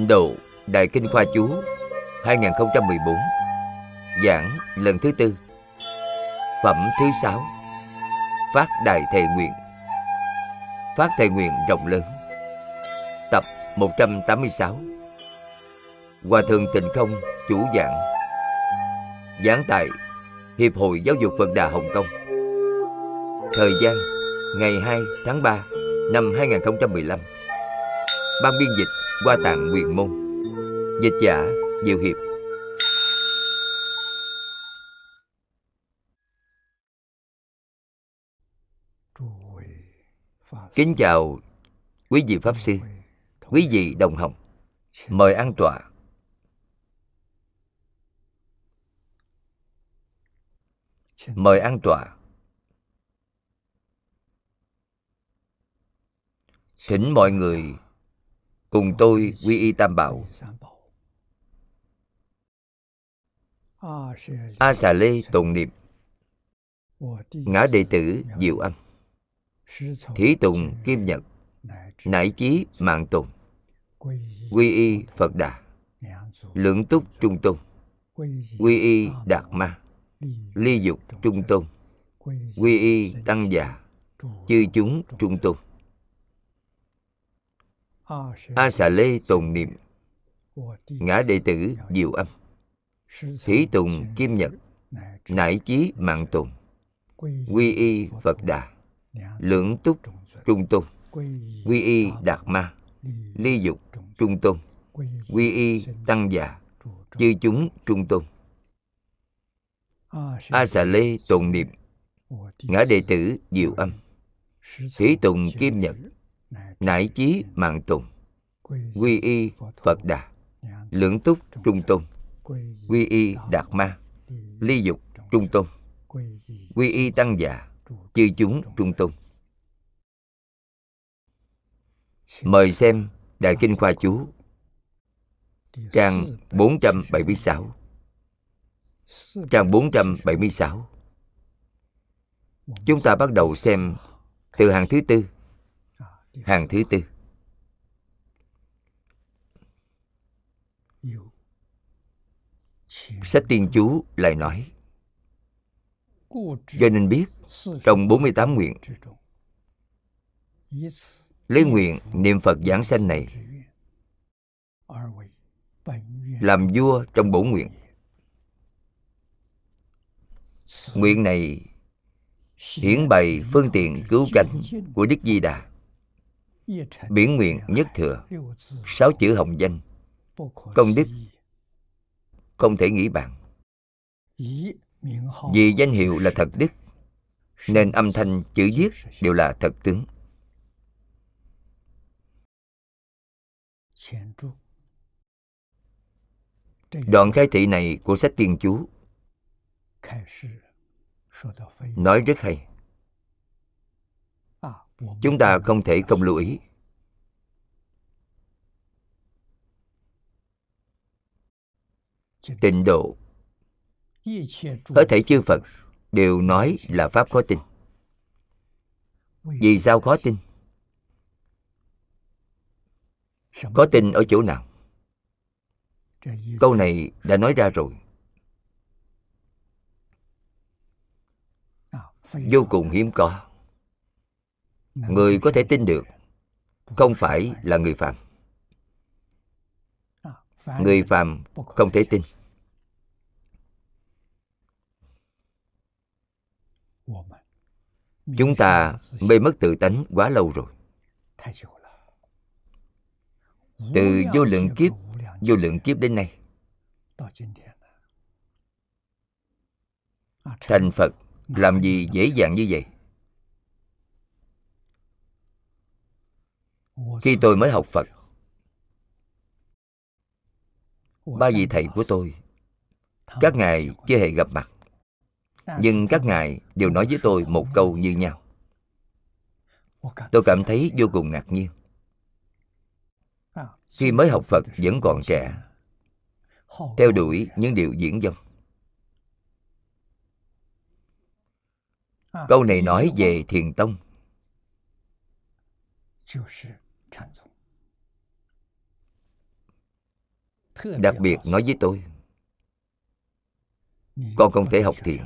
Tịnh độ Đại Kinh Khoa Chú 2014 Giảng lần thứ tư. Phẩm thứ sáu, Phát Đại Thề Nguyện. Phát Thề Nguyện rộng lớn. Tập 186 Hòa Thượng Tịnh Không chủ giảng. Giảng tại Hiệp hội Giáo dục Phật Đà Hồng Kông. Thời gian, ngày 2 tháng 3 năm 2015 Ban biên dịch qua Tạng quyền Môn. Dịch giả Diệu Hiệp. Kính chào quý vị Pháp Sư, Quý vị đồng học Mời an tọa. Mời an tọa. Thỉnh mọi người cùng tôi, quy y tam bảo. A xà lê tụng niệm. Ngã đệ tử diệu âm. Thí tùng kim nhật. Nải chí mạng tùng. Quy y phật đà. Lượng túc trung tôn. Quy y đạt ma. Ly dục trung tôn. Quy y tăng già. Chư chúng trung tôn a xà lê tùng niệm. ngã đệ tử diệu âm. Thí tùng kim nhật. Nải chí mạng tùng quy y phật đà. Lưỡng túc trung tôn. Quy y đạt ma. Ly dục trung tôn. Quy y tăng già. Chư chúng trung tôn. A xà lê tùng niệm. Ngã đệ tử diệu âm. Thí tùng kim nhật nải chí mạng tùng. Quy y phật đà. Lưỡng túc trung tôn. Quy y đạt ma. Ly dục trung tôn. Quy y tăng già. Chư chúng trung tôn. Mời xem đại kinh khoa chú, trang 476 trang 476 chúng ta bắt đầu xem từ hàng thứ tư hàng thứ tư sách tiên chú lại nói, cho nên biết, trong 48 nguyện, lấy nguyện niệm Phật giảng sanh này, làm vua trong bổ nguyện. Nguyện này hiển bày phương tiện cứu cánh của đức di đà biển nguyện nhất thừa, sáu chữ hồng danh. Công đức không thể nghĩ bàn. Vì danh hiệu là thật đức, nên âm thanh chữ viết đều là thật tướng. Đoạn khai thị này của sách tiên chú nói rất hay chúng ta không thể không lưu ý. Tịnh độ. Hết thể chư phật đều nói là pháp khó tin. Vì sao khó tin? Có tin ở chỗ nào? Câu này đã nói ra rồi. Vô cùng hiếm có người có thể tin được, không phải là người phạm người phàm không thể tin. Chúng ta mê mất tự tánh quá lâu rồi. Từ vô lượng kiếp, vô lượng kiếp đến nay, thành phật làm gì dễ dàng như vậy? Khi tôi mới học phật, ba vị thầy của tôi, các ngài chưa hề gặp mặt, nhưng các ngài đều nói với tôi một câu như nhau. Tôi cảm thấy vô cùng ngạc nhiên. Khi mới học phật vẫn còn trẻ, theo đuổi những điều diễn dông. Câu này nói về thiền tông đặc biệt nói với tôi. Con không thể học thiền.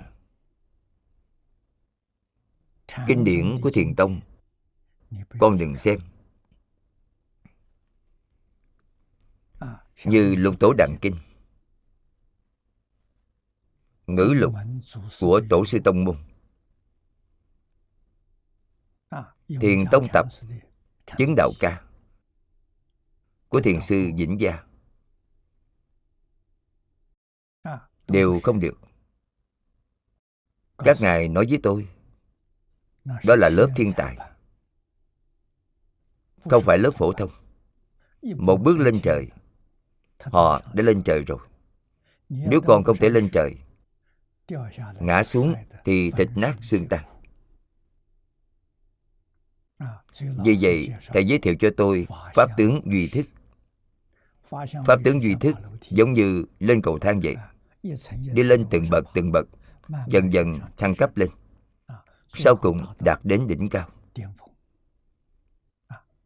kinh điển của thiền tông. Con đừng xem. như lục tổ đặng kinh. Ngữ lục của tổ sư tông môn. Thiền tông tập chứng đạo ca. Của thiền sư vĩnh gia. Đều không được. Các ngài nói với tôi. Đó là lớp thiên tài. không phải lớp phổ thông. Một bước lên trời. họ đã lên trời rồi. Nếu con không thể lên trời ngã xuống thì thịt nát xương tan vì vậy thầy giới thiệu cho tôi pháp tướng duy thức. Pháp tướng duy thức giống như lên cầu thang vậy. Đi lên từng bậc từng bậc dần dần thăng cấp lên. Sau cùng đạt đến đỉnh cao.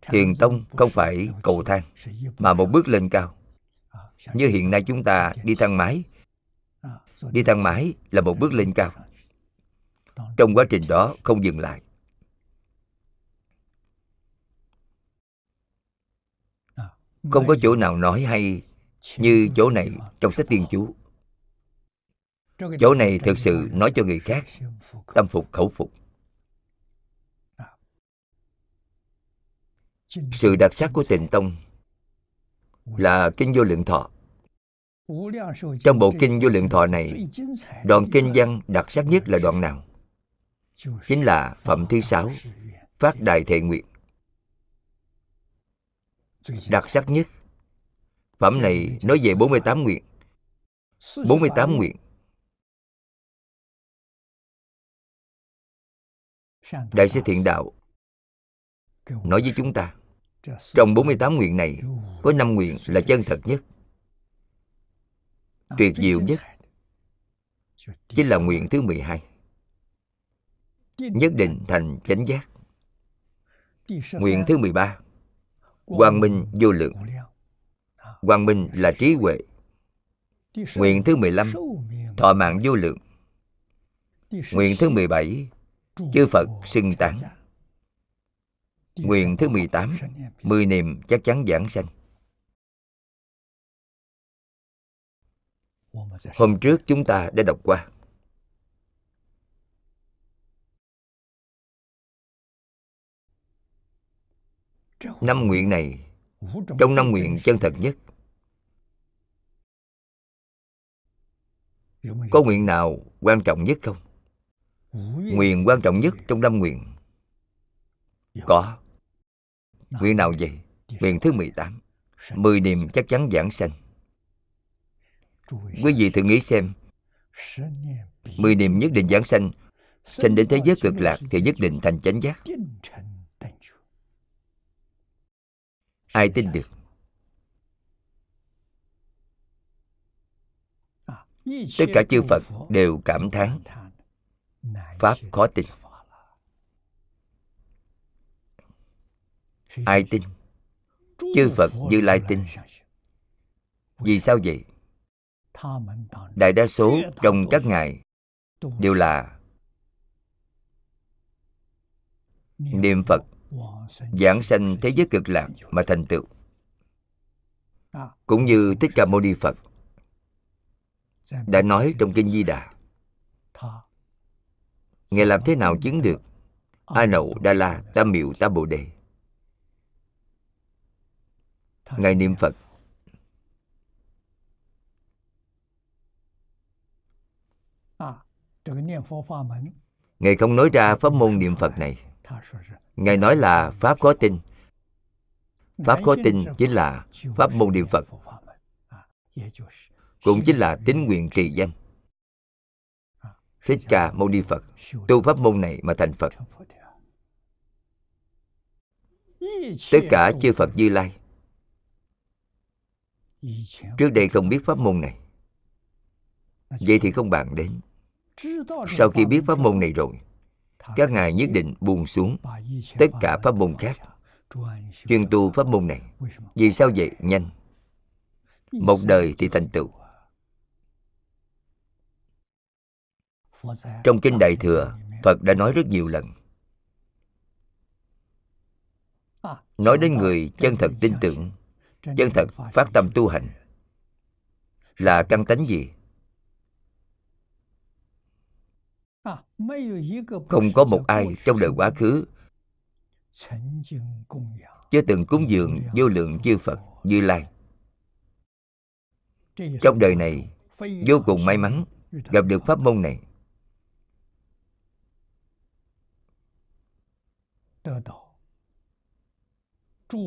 thiền tông không phải cầu thang mà một bước lên cao. Như hiện nay chúng ta đi thang máy đi thang máy là một bước lên cao. trong quá trình đó không dừng lại không có chỗ nào nói hay như chỗ này trong sách tiên chú chỗ này thực sự nói cho người khác tâm phục, khẩu phục. Sự đặc sắc của tịnh tông là kinh vô lượng thọ. Trong bộ kinh vô lượng thọ này, đoạn kinh văn đặc sắc nhất là đoạn nào? Chính là phẩm thứ sáu, phát đại thệ nguyện đặc sắc nhất. Phẩm này nói về 48 nguyện. 48 nguyện. Đại sư Thiện Đạo nói với chúng ta, trong 48 nguyện này có 5 nguyện là chân thật nhất, tuyệt diệu nhất. Chính là nguyện thứ 12 nhất định thành chánh giác. Nguyện thứ 13 quang minh vô lượng. Quang minh là trí huệ. Nguyện thứ 15 thọ mạng vô lượng. Nguyện thứ 17 chư Phật xưng tán. Nguyện thứ 18 Mười niệm chắc chắn giảng sanh. Hôm trước chúng ta đã đọc qua. Năm nguyện này Trong năm nguyện chân thật nhất Có nguyện nào quan trọng nhất không? Nguyện quan trọng nhất trong năm nguyện. Có. Nguyện nào vậy? Nguyện thứ 18 Mười niệm chắc chắn giảng sanh. Quý vị thử nghĩ xem. Mười niệm nhất định giảng sanh Sanh đến thế giới cực lạc Thì nhất định thành chánh giác Ai tin được? Tất cả chư Phật đều cảm thán. Pháp khó tin. Ai tin? Chư Phật Như Lai tin. Vì sao vậy? Đại đa số trong các ngài Đều là Niệm Phật. Giảng sanh thế giới cực lạc Mà thành tựu. Cũng như Thích Ca Mâu Ni Phật Đã nói trong Kinh Di Đà. Ngài làm thế nào chứng được A Nậu Đa La Tam Miệu Tam Bồ Đề? Ngài niệm Phật. Ngài không nói ra pháp môn niệm Phật này. Ngài nói là Pháp có tin. Pháp có tin chính là Pháp môn niệm Phật, Cũng chính là tín nguyện kỳ danh. Thích Ca Mâu Ni Phật, tu pháp môn này mà thành Phật. Tất cả chư Phật Như Lai. Trước đây không biết pháp môn này. Vậy thì không bàn đến. Sau khi biết pháp môn này rồi các ngài nhất định buông xuống Tất cả pháp môn khác. Chuyên tu pháp môn này. Vì sao vậy? Nhanh. Một đời thì thành tựu. Trong kinh đại thừa, phật đã nói rất nhiều lần. Nói đến người chân thật tin tưởng, chân thật phát tâm tu hành, là căn tánh gì? Không có một ai trong đời quá khứ. Chưa từng cúng dường vô lượng chư phật, như lai. Trong đời này, vô cùng may mắn gặp được pháp môn này.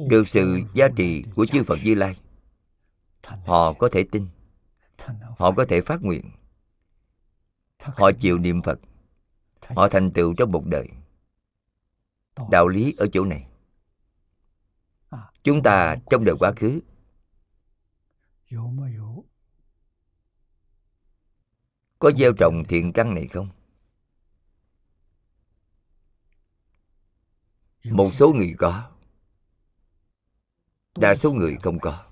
Được sự giá trị của chư phật như lai, họ có thể tin, họ có thể phát nguyện, họ chịu niệm phật họ thành tựu trong một đời. Đạo lý ở chỗ này. Chúng ta trong đời quá khứ. Có gieo trồng thiện căn này không? Một số người có. Đa số người không có.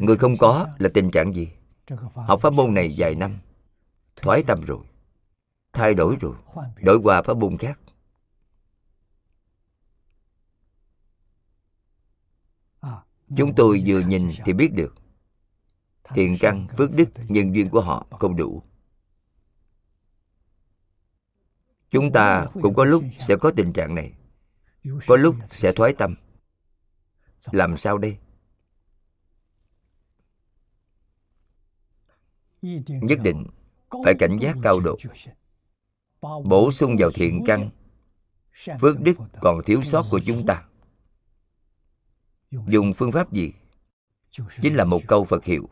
Người không có là tình trạng gì? Học pháp môn này vài năm. Thoái tâm rồi thay đổi rồi. Đổi qua pháp môn khác. Chúng tôi vừa nhìn thì biết được. Thiện căn phước đức nhân duyên của họ không đủ. Chúng ta cũng có lúc sẽ có tình trạng này. Có lúc sẽ thoái tâm. Làm sao đây? Nhất định phải cảnh giác cao độ bổ sung vào thiện căn. phước đức còn thiếu sót của chúng ta. Dùng phương pháp gì? Chính là một câu phật hiệu.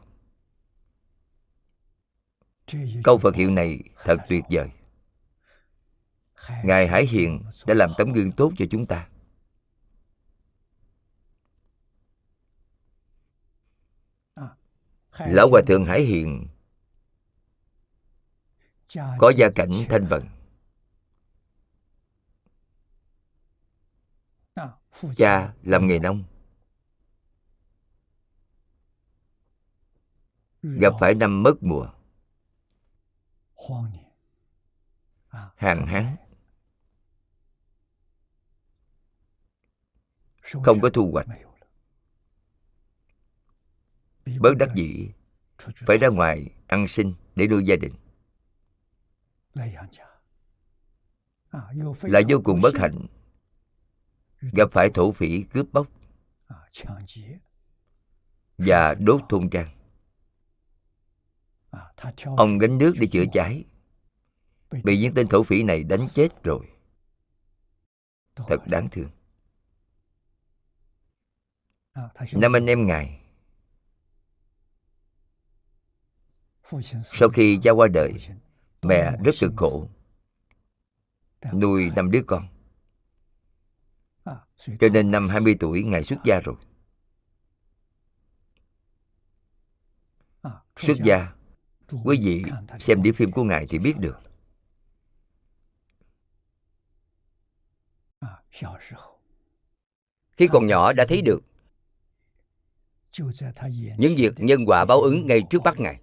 Câu phật hiệu này thật tuyệt vời. Ngài hải hiền đã làm tấm gương tốt cho chúng ta. Lão hòa thượng hải hiền có gia cảnh thanh vận cha làm nghề nông. Gặp phải năm mất mùa. Hạn hán. không có thu hoạch. bớt đắc dĩ. phải ra ngoài ăn xin để nuôi gia đình. Lại vô cùng bất hạnh gặp phải thổ phỉ cướp bóc. Và đốt thôn trang ông gánh nước để chữa cháy. Bị những tên thổ phỉ này đánh chết rồi. Thật đáng thương. Năm anh em ngài. Sau khi cha qua đời mẹ rất cực khổ. nuôi năm đứa con cho nên năm 20 tuổi ngài xuất gia rồi. Xuất gia quý vị xem đĩa phim của ngài thì biết được. Khi còn nhỏ đã thấy được những việc nhân quả báo ứng ngay trước mắt ngài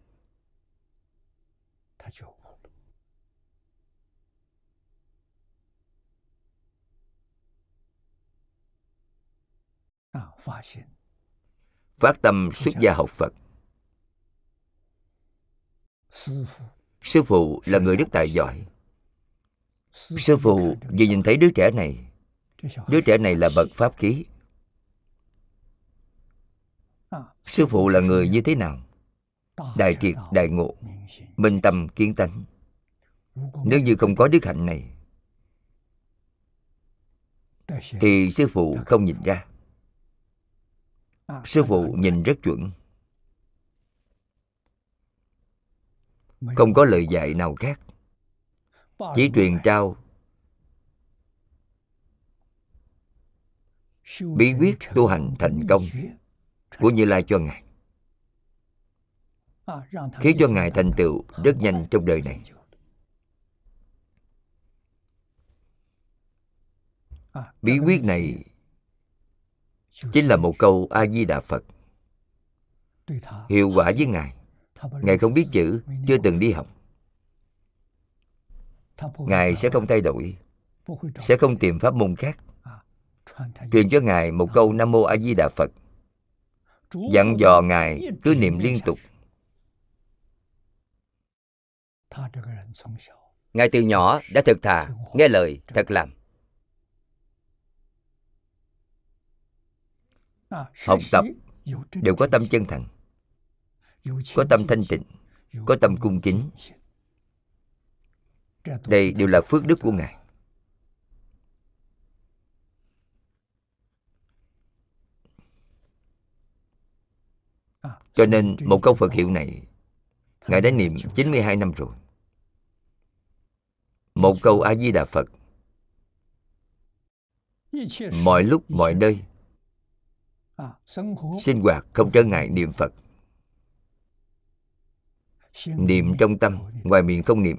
phát tâm xuất gia học phật. Sư phụ. Là người đức tài giỏi. sư phụ vừa nhìn thấy đứa trẻ này. Đứa trẻ này là bậc pháp khí. Sư phụ là người như thế nào? đại triệt đại ngộ minh tâm kiến tánh. Nếu như không có đức hạnh này thì sư phụ không nhìn ra sư phụ nhìn rất chuẩn. Không có lời dạy nào khác. Chỉ truyền trao. Bí quyết tu hành thành công của như lai cho ngài. Khiến cho ngài thành tựu rất nhanh trong đời này. Bí quyết này chính là một câu a di đà phật. Hiệu quả với ngài. Ngài không biết chữ, chưa từng đi học. Ngài sẽ không thay đổi, sẽ không tìm pháp môn khác. Truyền cho ngài một câu nam mô a di đà phật. Dặn dò ngài cứ niệm liên tục. Ngài từ nhỏ đã thực thà, nghe lời, thật làm. Học tập đều có tâm chân thành có tâm thanh tịnh có tâm cung kính. đây đều là phước đức của ngài. Cho nên một câu phật hiệu này ngài đã niệm 92 năm rồi. Một câu a di đà phật. Mọi lúc mọi nơi sinh hoạt không trở ngại niệm phật. Niệm trong tâm ngoài miệng không niệm.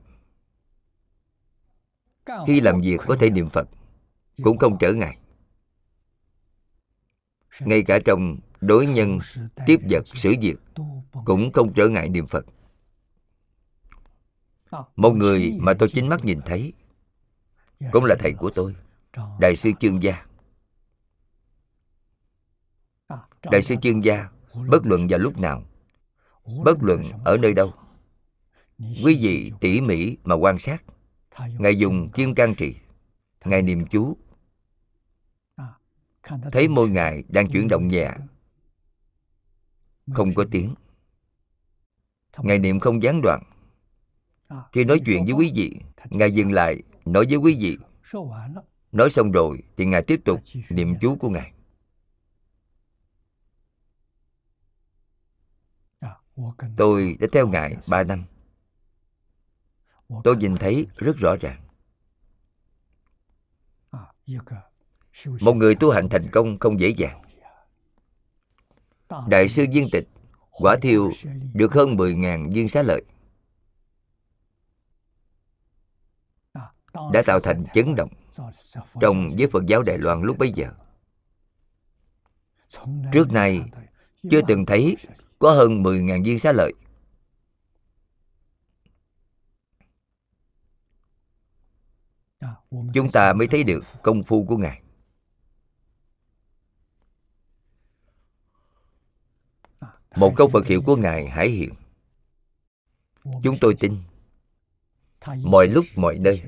Khi làm việc có thể niệm phật cũng không trở ngại. Ngay cả trong đối nhân tiếp vật xử việc cũng không trở ngại niệm phật. Một người mà tôi chính mắt nhìn thấy cũng là thầy của tôi đại sư chương gia đại sư chuyên gia, bất luận vào lúc nào, bất luận ở nơi đâu, quý vị tỉ mỉ mà quan sát, ngài dùng kim can trì, ngài niệm chú. Thấy môi ngài đang chuyển động nhẹ, không có tiếng. Ngài niệm không gián đoạn. Khi nói chuyện với quý vị, ngài dừng lại, nói với quý vị, nói xong rồi thì ngài tiếp tục niệm chú của ngài. Tôi đã theo ngài ba năm. Tôi nhìn thấy rất rõ ràng. Một người tu hành thành công không dễ dàng. Đại sư viên tịch quả thiêu được hơn 10.000 viên xá lợi. Đã tạo thành chấn động trong giới Phật giáo Đài Loan lúc bấy giờ. Trước nay chưa từng thấy có hơn 10.000 viên xá lợi. Chúng ta mới thấy được công phu của Ngài. Một câu Phật hiệu của Ngài hải hiện. Chúng tôi tin. mọi lúc mọi nơi.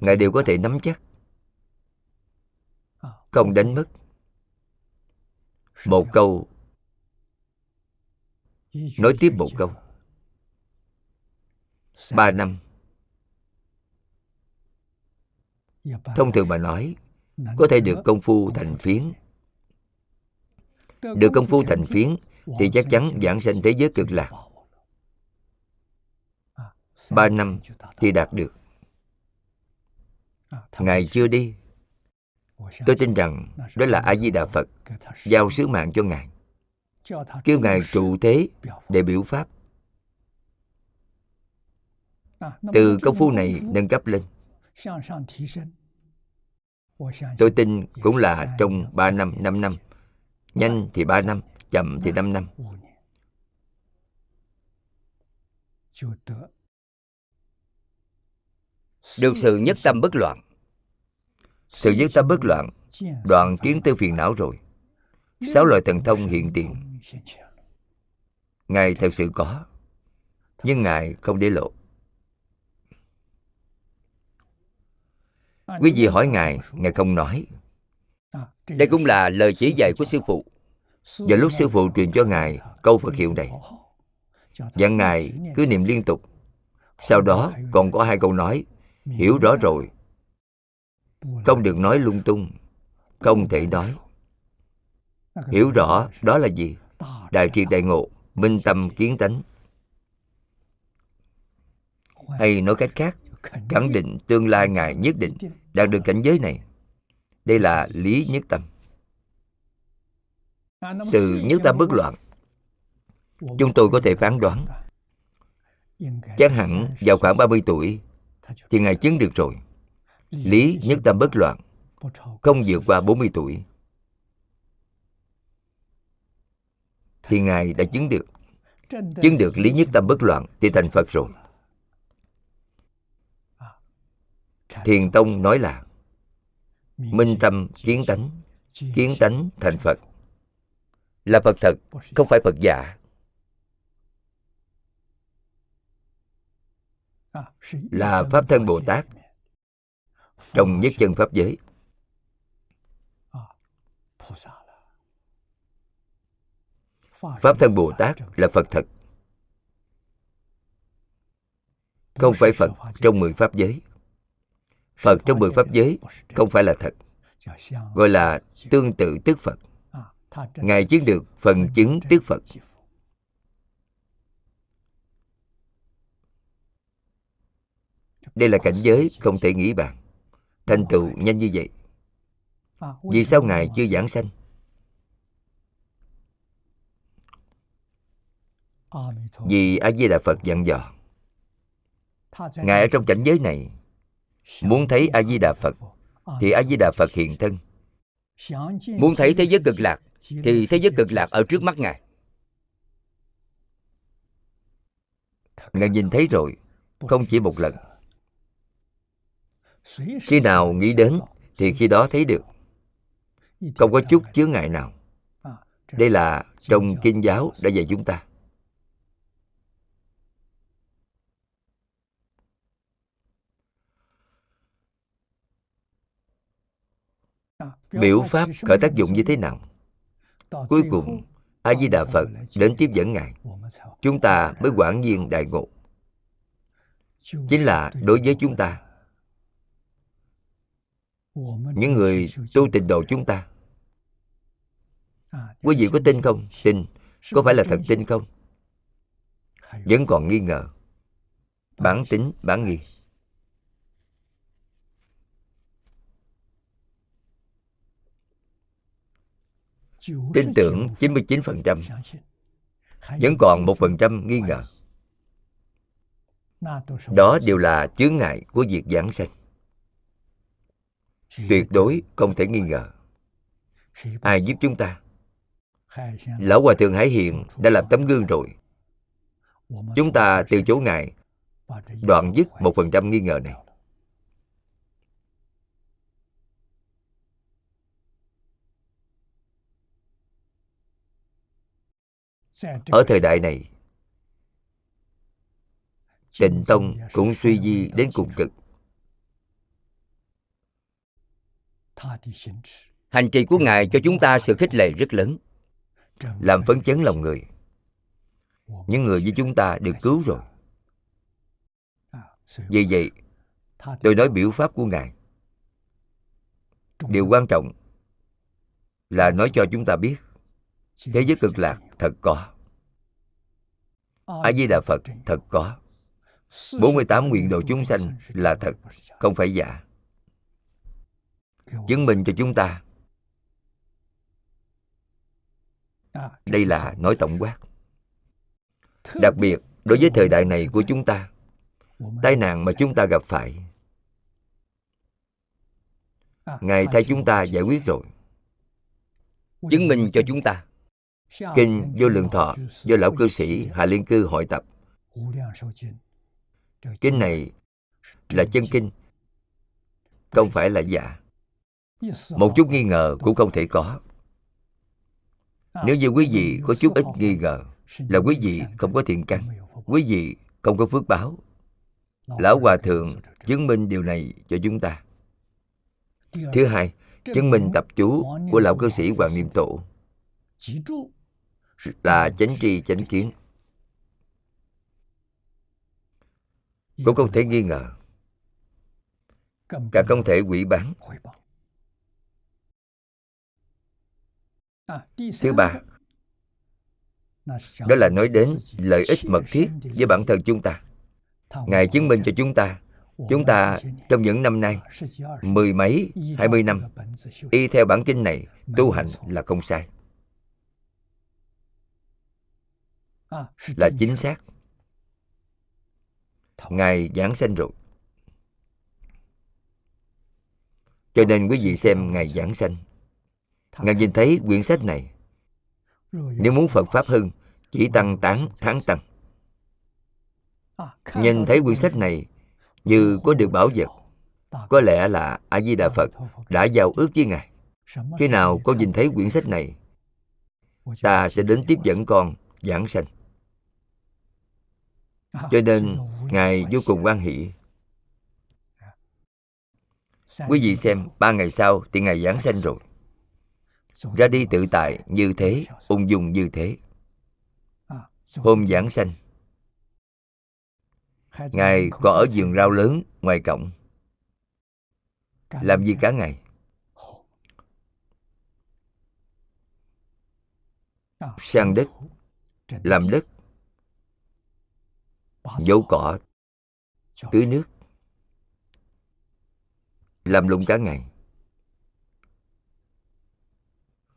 ngài đều có thể nắm chắc. không đánh mất. một câu nói tiếp một câu. Ba năm. Thông thường mà nói, có thể được công phu thành phiến. Được công phu thành phiến thì chắc chắn giảng sanh thế giới cực lạc. Ba năm thì đạt được. Ngài chưa đi. Tôi tin rằng đó là a di đà phật giao sứ mạng cho ngài kêu ngài trụ thế để biểu pháp. Từ công phu này nâng cấp lên. Tôi tin cũng là trong 3 năm, 5 năm Nhanh thì 3 năm, chậm thì 5 năm. Được sự nhất tâm bất loạn. Sự nhất tâm bất loạn đoạn kiến tư phiền não rồi. Sáu loại thần thông hiện tiền ngài thật sự có, nhưng ngài không để lộ. Quý vị hỏi ngài ngài không nói. Đây cũng là lời chỉ dạy của sư phụ. Và lúc sư phụ truyền cho ngài câu phật hiệu này, dặn ngài cứ niệm liên tục. Sau đó còn có hai câu nói, hiểu rõ rồi. Không được nói lung tung, không thể nói. Hiểu rõ đó là gì? Đại triệt đại ngộ, minh tâm kiến tánh. Hay nói cách khác, khẳng định tương lai ngài nhất định đạt được cảnh giới này. Đây là lý nhất tâm. Sự nhất tâm bất loạn, chúng tôi có thể phán đoán, chắc hẳn vào khoảng 30 tuổi thì ngài chứng được rồi. Lý nhất tâm bất loạn, không vượt qua 40 tuổi. Thì ngài đã chứng được chứng được lý nhất tâm bất loạn thì thành phật rồi. Thiền tông nói là minh tâm kiến tánh kiến tánh thành phật. Là phật thật không phải phật giả. Là pháp thân bồ tát trong nhất chân pháp giới pháp thân bồ tát là phật thật. Không phải phật trong mười pháp giới. Phật trong mười pháp giới không phải là thật, gọi là tương tự tức phật. Ngài chứng được phần chứng tức phật. Đây là cảnh giới không thể nghĩ bàn. Thành tựu nhanh như vậy. Vì sao ngài chưa giảng sanh? Vì a di đà phật dặn dò ngài ở trong cảnh giới này muốn thấy a di đà phật thì a di đà phật hiện thân. Muốn thấy thế giới cực lạc thì thế giới cực lạc ở trước mắt ngài. Ngài nhìn thấy rồi không chỉ một lần. Khi nào nghĩ đến thì khi đó thấy được. Không có chút chướng ngại nào. Đây là trong kinh giáo đã dạy chúng ta biểu pháp khởi tác dụng như thế nào? cuối cùng a di đà phật đến tiếp dẫn ngài. Chúng ta mới quảng nhiên đại ngộ. Chính là đối với chúng ta. Những người tu tịnh độ chúng ta quý vị có tin không? Tin. Có phải là thật tin không? Vẫn còn nghi ngờ. Bản tính bản nghi tin tưởng 99% vẫn còn một phần trăm nghi ngờ. Đó đều là chướng ngại của việc giảng sanh tuyệt đối không thể nghi ngờ. Ai giúp chúng ta? Lão hòa thượng hải hiền đã làm tấm gương rồi. Chúng ta từ chỗ ngài đoạn dứt một phần trăm nghi ngờ này ở thời đại này tịnh tông cũng suy di đến cùng cực. Hành trì của ngài cho chúng ta sự khích lệ rất lớn, làm phấn chấn lòng người. Những người như chúng ta được cứu rồi. Vì vậy, tôi nói biểu pháp của ngài. Điều quan trọng là nói cho chúng ta biết thế giới cực lạc thật có. A di đà phật thật có. 48 nguyện độ chúng sanh là thật, không phải giả. Chứng minh cho chúng ta. Đây là nói tổng quát. Đặc biệt, đối với thời đại này của chúng ta, tai nạn mà chúng ta gặp phải, ngài thay chúng ta giải quyết rồi. Chứng minh cho chúng ta kinh vô lượng thọ, do lão cư sĩ hạ liên cư hội tập. Kinh này là chân kinh, không phải là giả. Một chút nghi ngờ cũng không thể có. Nếu như quý vị có chút ít nghi ngờ, là quý vị không có thiện căn, quý vị không có phước báo. Lão hòa thượng chứng minh điều này cho chúng ta. Thứ hai, chứng minh tập chú của lão cư sĩ hoàng niệm tổ là chánh tri, chánh kiến. Cũng không thể nghi ngờ. Cả không thể quỷ bán. Thứ ba, đó là nói đến lợi ích mật thiết với bản thân chúng ta. Ngài chứng minh cho chúng ta chúng ta trong những năm nay, mười mấy, hai mươi năm, y theo bản kinh này, tu hành là không sai. Là chính xác. Ngài giảng sanh rồi cho nên quý vị xem ngài giảng sanh. Ngài nhìn thấy quyển sách này. Nếu muốn phật pháp hưng chỉ tăng tán tháng tăng. Nhìn thấy quyển sách này như có được bảo vật có lẽ là a di đà phật đã giao ước với ngài. Khi nào con nhìn thấy quyển sách này ta sẽ đến tiếp dẫn con giảng sanh cho nên ngài vô cùng quan hỷ. Quý vị xem ba ngày sau thì ngài giảng sanh rồi. Ra đi tự tại như thế ung dung như thế. Hôm giảng sanh ngài còn ở vườn rau lớn ngoài cổng. Làm gì cả ngày? Sang đất. làm đất dấu cỏ tưới nước. Làm lụng cả ngày.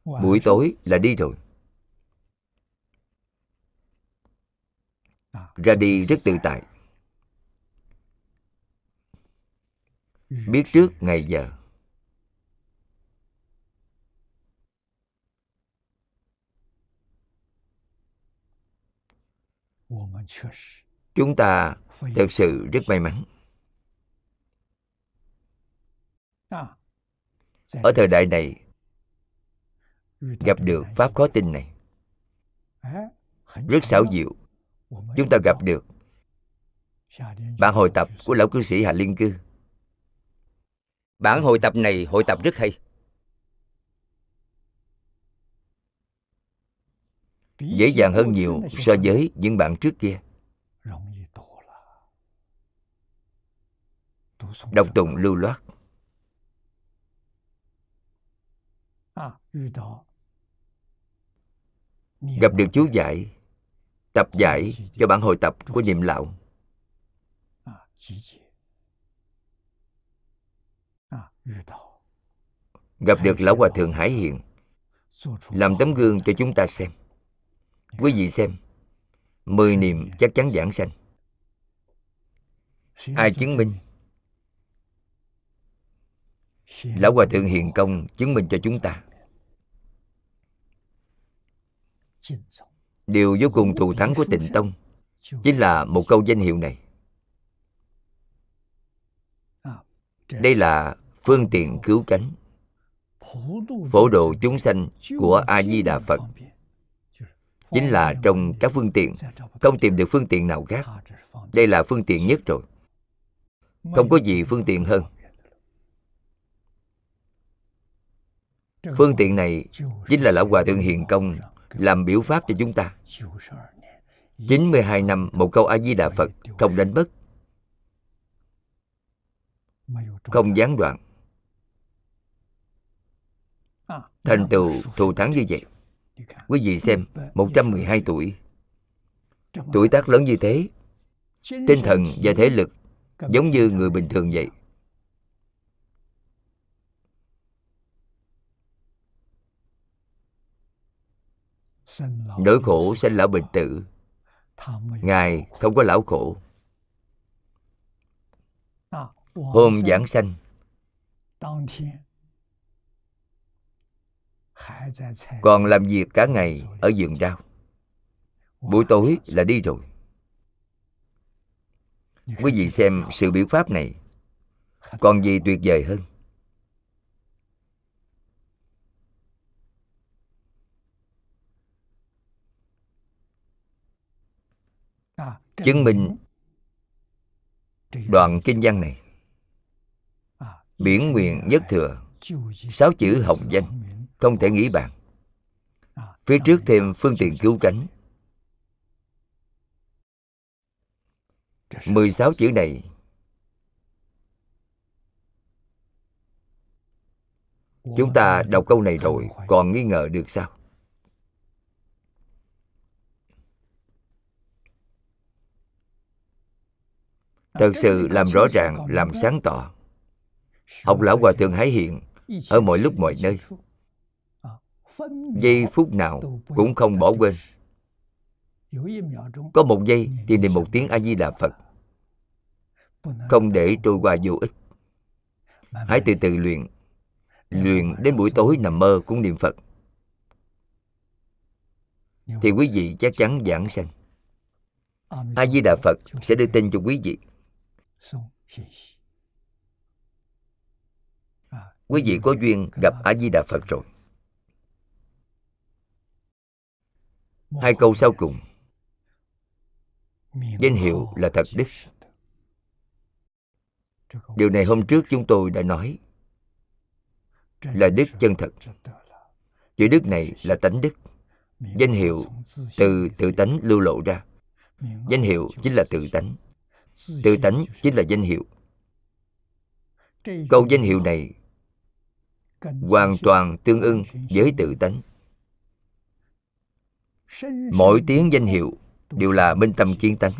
Buổi tối là đi rồi. Ra đi rất tự tại. Biết trước ngày giờ chúng ta thật sự rất may mắn. Ở thời đại này gặp được pháp khó tin này rất xảo diệu. Chúng ta gặp được bản hội tập của lão cư sĩ hạ liên cư. Bản hội tập này hội tập rất hay. Dễ dàng hơn nhiều so với những bạn trước kia đọc tụng lưu loát. Gặp được chú giải tập giải cho bản hội tập của niệm lão gặp được lão hòa thượng hải hiện làm tấm gương cho chúng ta xem. Quý vị xem mười niệm chắc chắn giảng sanh. Ai chứng minh? Lão hòa thượng hiền công chứng minh cho chúng ta. Điều vô cùng thù thắng của tịnh tông chính là một câu danh hiệu này. Đây là phương tiện cứu cánh, phổ độ chúng sanh của a di đà phật chính là trong các phương tiện. Không tìm được phương tiện nào khác. Đây là phương tiện nhất rồi. Không có gì phương tiện hơn. Phương tiện này chính là lão hòa thượng hiền công làm biểu pháp cho chúng ta. 92 năm một câu A Di Đà Phật, không đánh mất. Không gián đoạn. Thành tựu thù thắng như vậy quý vị xem 112 tuổi. Tuổi tác lớn như thế tinh thần và thể lực giống như người bình thường vậy. Nỗi khổ sanh lão bệnh tử. Ngài không có lão khổ. Hôm giảng sanh còn làm việc cả ngày ở vườn rau. Buổi tối là đi rồi. Quý vị xem sự biểu pháp này, còn gì tuyệt vời hơn? Chứng minh đoạn kinh văn này. Biển nguyện nhất thừa, sáu chữ hồng danh không thể nghĩ bàn. Phía trước thêm phương tiện cứu cánh. 16 chữ này. Chúng ta đọc câu này rồi, Còn nghi ngờ được sao? Thật sự làm rõ ràng, Làm sáng tỏ. Học lão hòa thượng Hải Hiện Ở mọi lúc mọi nơi giây phút nào cũng không bỏ quên. có một giây thì niệm một tiếng a di đà phật. không để trôi qua vô ích. Hãy từ từ luyện. luyện đến buổi tối nằm mơ cũng niệm phật. Thì quý vị chắc chắn giảng sanh. A di đà phật sẽ đưa tin cho quý vị. Quý vị có duyên gặp a di đà phật rồi hai câu sau cùng. Danh hiệu là thật đức điều này hôm trước chúng tôi đã nói. Là đức chân thật. chữ đức này là tánh đức. Danh hiệu từ tự tánh lưu lộ ra. Danh hiệu chính là tự tánh. Tự tánh chính là danh hiệu. Câu danh hiệu này hoàn toàn tương ưng với tự tánh mỗi tiếng danh hiệu đều là minh tâm kiến tánh.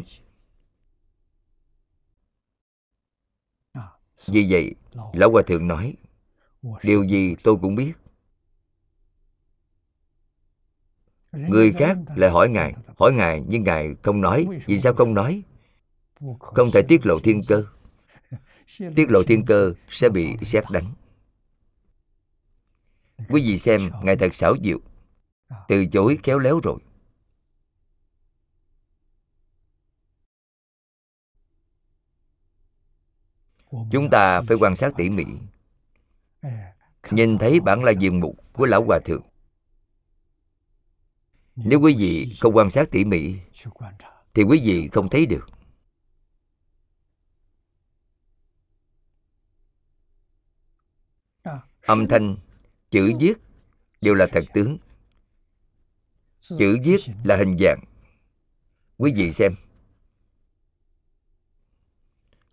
Vì vậy, lão hòa thượng nói, điều gì tôi cũng biết. Người khác lại hỏi ngài hỏi ngài, nhưng ngài không nói, vì sao không nói? Không thể tiết lộ thiên cơ. Tiết lộ thiên cơ sẽ bị xét đánh. Quý vị xem ngài thật xảo diệu từ chối khéo léo rồi. Chúng ta phải quan sát tỉ mỉ. Nhìn thấy bản la diện mục của lão hòa thượng. Nếu quý vị không quan sát tỉ mỉ thì quý vị không thấy được. Âm thanh chữ viết đều là thật tướng chữ viết là hình dạng. Quý vị xem.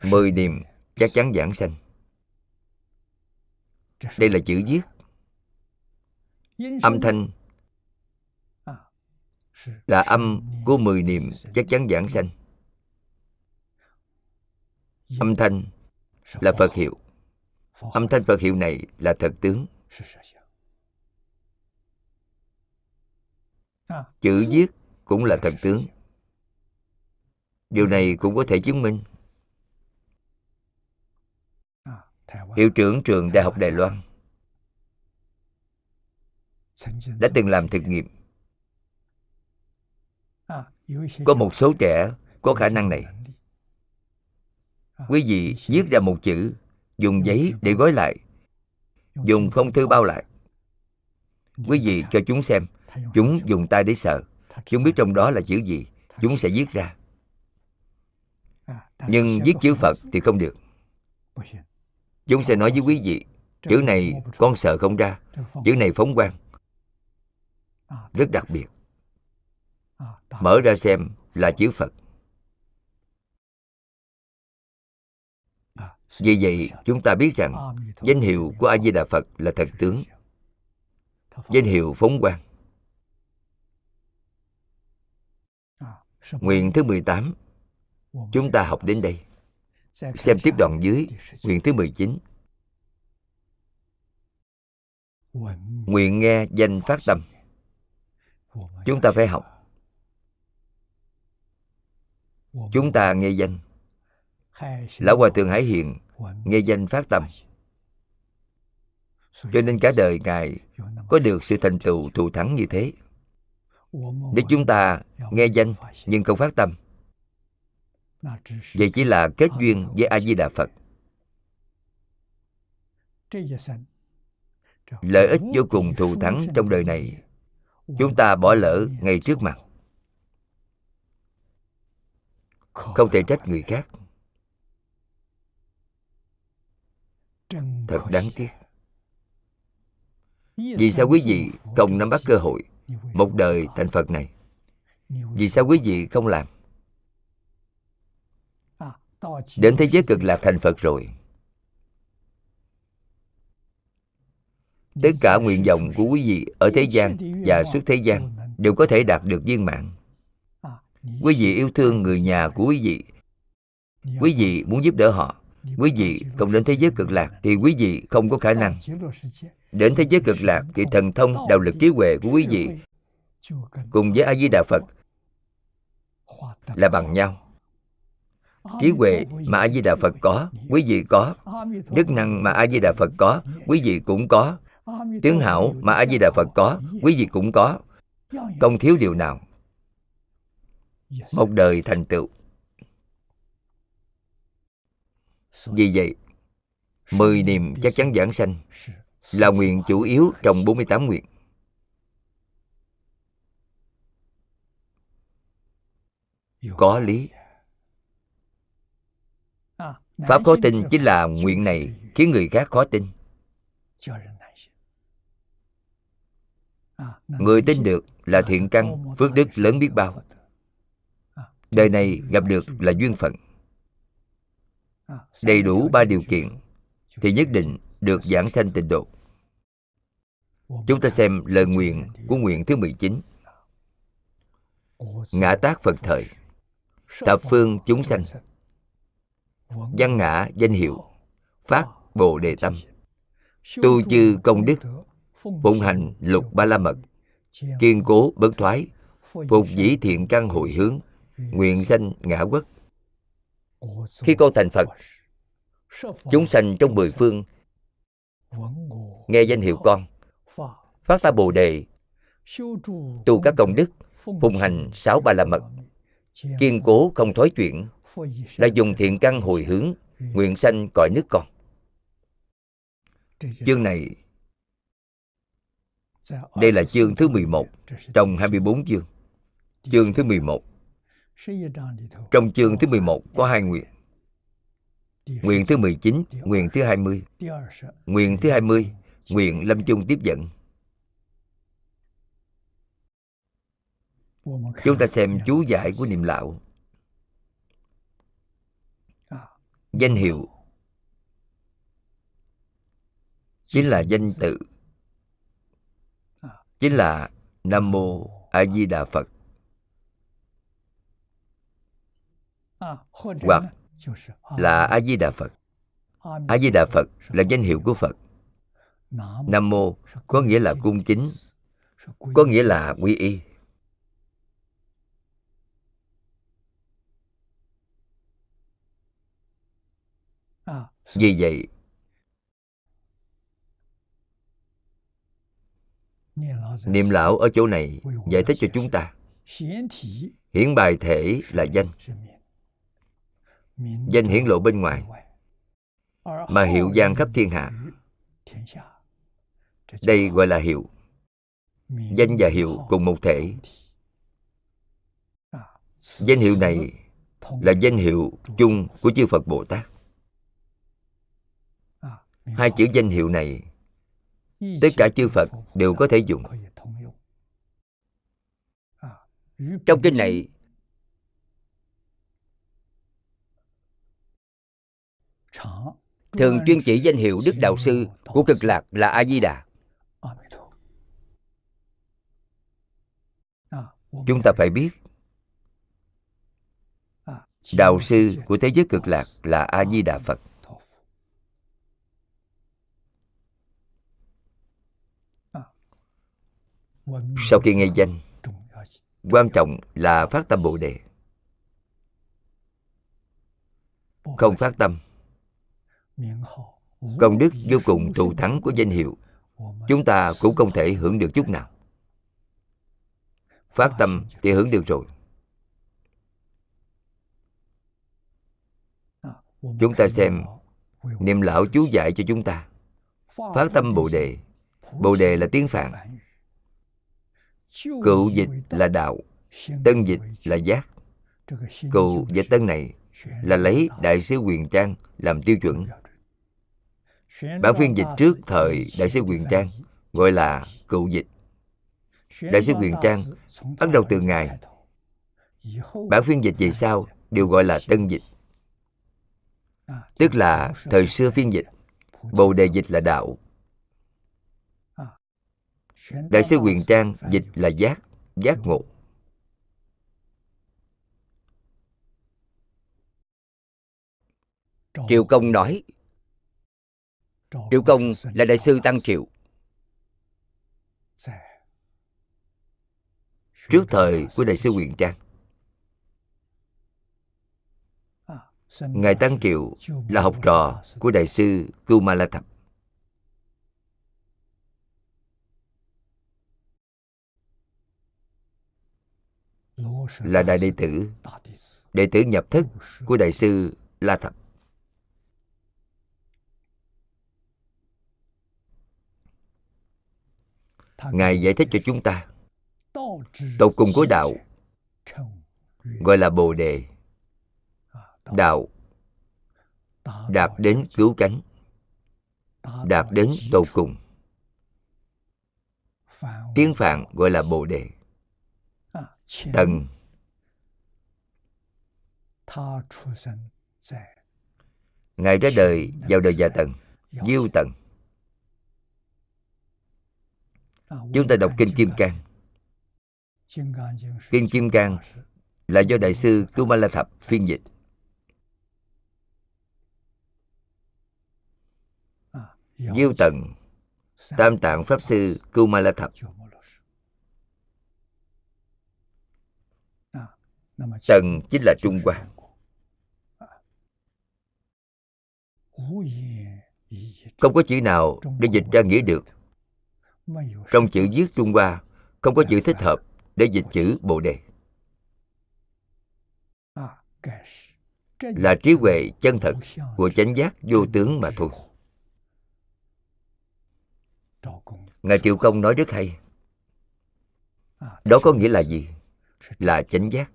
Mười niệm chắc chắn giảng sanh. Đây là chữ viết. Âm thanh là âm của mười niệm chắc chắn giảng sanh. Âm thanh là phật hiệu. Âm thanh phật hiệu này là thật tướng. Chữ viết cũng là thần tướng. Điều này cũng có thể chứng minh. Hiệu trưởng trường đại học đài loan đã từng làm thực nghiệm. Có một số trẻ có khả năng này. Quý vị viết ra một chữ, dùng giấy để gói lại, dùng phong thư bao lại. Quý vị cho chúng xem chúng dùng tay để sờ. Chúng biết trong đó là chữ gì. Chúng sẽ viết ra. Nhưng viết chữ phật thì không được. Chúng sẽ nói với quý vị, chữ này con sợ không ra. Chữ này phóng quang. Rất đặc biệt. Mở ra xem là chữ phật. Vì vậy, chúng ta biết rằng danh hiệu của a di đà phật là thật tướng. Danh hiệu phóng quang. Nguyện thứ 18 chúng ta học đến đây. xem tiếp đoạn dưới nguyện thứ 19 nguyện nghe danh phát tâm. Chúng ta phải học. Chúng ta nghe danh. Lão hòa thượng hải hiền nghe danh phát tâm. Cho nên cả đời ngài có được sự thành tựu thù thắng như thế nếu chúng ta nghe danh nhưng không phát tâm. Vậy chỉ là kết duyên với a di đà phật lợi ích vô cùng thù thắng trong đời này. Chúng ta bỏ lỡ ngay trước mặt. Không thể trách người khác. Thật đáng tiếc. Vì sao quý vị không nắm bắt cơ hội một đời thành phật này. Vì sao quý vị không làm? Đến thế giới cực lạc thành phật rồi. Tất cả nguyện vọng của quý vị ở thế gian và suốt thế gian đều có thể đạt được viên mãn. Quý vị yêu thương người nhà của quý vị. Quý vị muốn giúp đỡ họ. Quý vị không đến thế giới cực lạc thì quý vị không có khả năng đến thế giới cực lạc thì thần thông đạo lực trí huệ của quý vị cùng với a di đà phật là bằng nhau. Trí huệ mà a di đà phật có quý vị có. Đức năng mà a di đà phật có quý vị cũng có. Tướng hảo mà a di đà phật có quý vị cũng có. Không thiếu điều nào. Một đời thành tựu. Vì vậy mười niệm chắc chắn giảng sanh là nguyện chủ yếu trong 48 nguyện. Có lý. Pháp khó tin chính là nguyện này khiến người khác khó tin. Người tin được là thiện căn, phước đức lớn biết bao. Đời này gặp được là duyên phận. Đầy đủ ba điều kiện thì nhất định được giảng sanh tịnh độ chúng ta xem lời nguyện của nguyện thứ 19 ngã tác phật thời. Thập phương chúng sanh. Văn ngã danh hiệu. Phát bồ đề tâm. Tu chư công đức. Phụng hành lục ba la mật. Kiên cố bất thoái. Phục dĩ thiện căn hội hướng. Nguyện sanh ngã quốc. Khi con thành phật, chúng sanh trong mười phương, nghe danh hiệu con phát tâm bồ đề. Tu các công đức phụng hành sáu ba la mật kiên cố không thói chuyển là dùng thiện căn hồi hướng nguyện sanh cõi nước con. Chương này đây là chương thứ 11 trong 24 chương. Chương thứ 11 trong chương thứ 11 có hai nguyện. Nguyện thứ 19, nguyện thứ 20 Nguyện thứ 20, nguyện lâm chung tiếp dẫn. Chúng ta xem chú giải của niệm lão Danh hiệu. Chính là danh tự. Chính là Nam Mô A Di Đà Phật. Hoặc là A Di Đà Phật. A Di Đà Phật là danh hiệu của Phật. Nam Mô có nghĩa là cung kính Có nghĩa là quy y Vì vậy? Niệm lão ở chỗ này giải thích cho chúng ta. Hiển bài thể là danh. Danh hiển lộ bên ngoài. Mà hiệu gian khắp thiên hạ. Đây gọi là hiệu. Danh và hiệu cùng một thể. Danh hiệu này là danh hiệu chung của chư Phật Bồ Tát. Hai chữ danh hiệu này Tất cả chư Phật đều có thể dùng. Trong kinh này Thường chuyên chỉ danh hiệu Đức Đạo Sư của cực lạc là A-di-đà Chúng ta phải biết Đạo sư của thế giới cực lạc là A-di-đà Phật sau khi nghe danh, quan trọng là phát tâm bồ đề. Không phát tâm, công đức vô cùng thù thắng của danh hiệu, chúng ta cũng không thể hưởng được chút nào. Phát tâm thì hưởng được rồi. Chúng ta xem niệm lão chú dạy cho chúng ta. Phát tâm bồ đề. Bồ đề là tiếng phạn. Cựu dịch là đạo Tân dịch là giác. Cựu và tân này là lấy Đại sứ Quyền Trang làm tiêu chuẩn. Bản phiên dịch trước thời Đại sứ Quyền Trang gọi là cựu dịch. Đại sứ Quyền Trang bắt đầu từ ngày Bản phiên dịch về sau đều gọi là tân dịch. Tức là thời xưa phiên dịch Bồ đề dịch là đạo Đại sư Quyền Trang dịch là giác, giác ngộ. Triệu Công nói Triệu Công là đại sư Tăng Triệu. Trước thời của đại sư Quyền Trang. Ngài Tăng Triệu là học trò của đại sư Cưu Ma La Thập là đại đệ tử. Đệ tử nhập thức của đại sư la thập. Ngài giải thích cho chúng ta, tột cùng của đạo gọi là bồ đề. Đạo đạt đến cứu cánh, đạt đến tột cùng. Tiếng phạn gọi là bồ đề tầng ngài ra đời vào đời già tầng diêu tầng chúng ta đọc kinh kim cang kinh kim cang là do đại sư kumala thập phiên dịch。diêu tầng tam tạng pháp sư kumala thập tầng chính là trung hoa. Không có chữ nào để dịch ra nghĩa được. Trong chữ viết trung hoa không có chữ thích hợp để dịch chữ bồ đề. Là trí huệ chân thật của chánh giác vô tướng mà thôi. Ngài triệu công nói rất hay. Đó có nghĩa là gì? Là chánh giác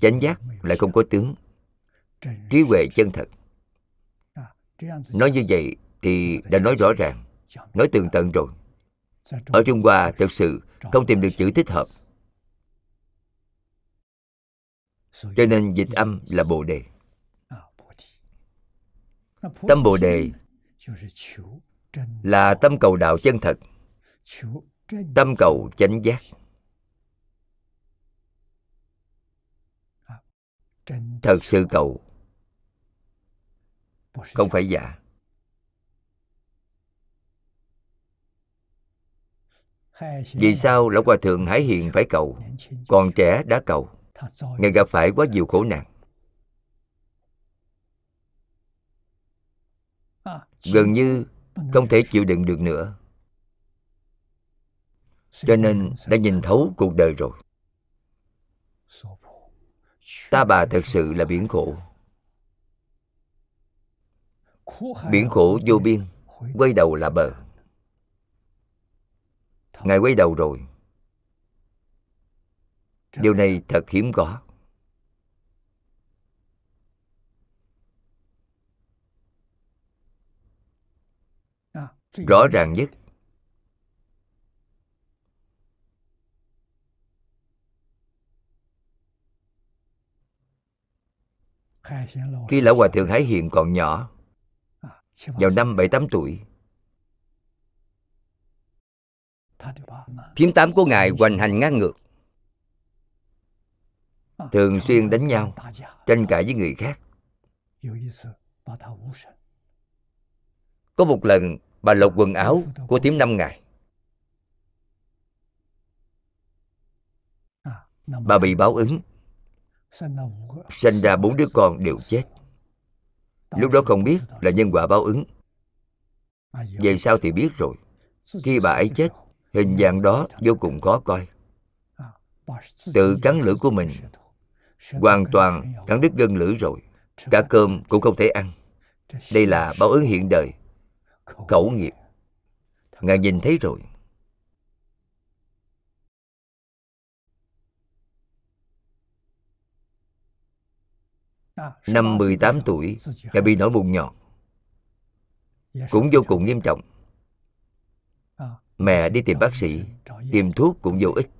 chánh giác lại không có tướng trí huệ chân thật. Nói như vậy thì đã nói rõ ràng nói tường tận rồi. ở trung hoa thực sự không tìm được chữ thích hợp. cho nên dịch âm là bồ đề. Tâm bồ đề là tâm cầu đạo chân thật. Tâm cầu chánh giác thật sự cầu không phải giả. Vì sao lão hòa thượng hải hiền phải cầu còn trẻ đã cầu ngài gặp phải quá nhiều khổ nạn. Gần như không thể chịu đựng được nữa. Cho nên đã nhìn thấu cuộc đời rồi ta bà thật sự là biển khổ. Biển khổ vô biên, quay đầu là bờ. Ngài quay đầu rồi. Điều này thật hiếm có. Rõ ràng nhất khi lão hòa thượng hải hiền còn nhỏ vào năm bảy tám tuổi Thiếm tám của Ngài hoành hành ngang ngược. Thường xuyên đánh nhau Tranh cãi với người khác. Có một lần Bà lột quần áo của thiếm năm ngày Bà bị báo ứng Sinh ra bốn đứa con đều chết. Lúc đó không biết là nhân quả báo ứng. Về sau thì biết rồi. Khi bà ấy chết Hình dạng đó vô cùng khó coi. Tự cắn lưỡi của mình Hoàn toàn cắn đứt gân lưỡi rồi. Cả cơm cũng không thể ăn. Đây là báo ứng hiện đời. Khẩu nghiệp. Ngài nhìn thấy rồi Năm 18 tuổi Ngài bị nổi mụn nhọt Cũng vô cùng nghiêm trọng. Mẹ đi tìm bác sĩ Tìm thuốc cũng vô ích.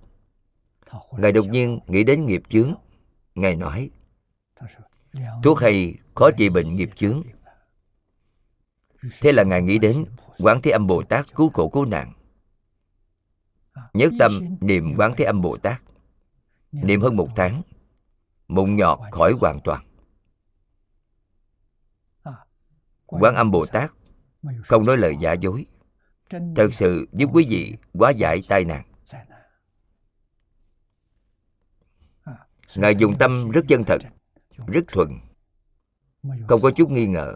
Ngài đột nhiên nghĩ đến nghiệp chướng. Ngài nói Thuốc hay khó trị bệnh nghiệp chướng. Thế là Ngài nghĩ đến Quán Thế Âm Bồ Tát cứu khổ cứu nạn. Nhất tâm niệm Quán Thế Âm Bồ Tát. Niệm hơn một tháng Mụn nhọt khỏi hoàn toàn Quán Âm Bồ Tát. Không nói lời giả dối. thật sự giúp quý vị hóa giải tai nạn. Ngài dùng tâm rất chân thật rất thuần. Không có chút nghi ngờ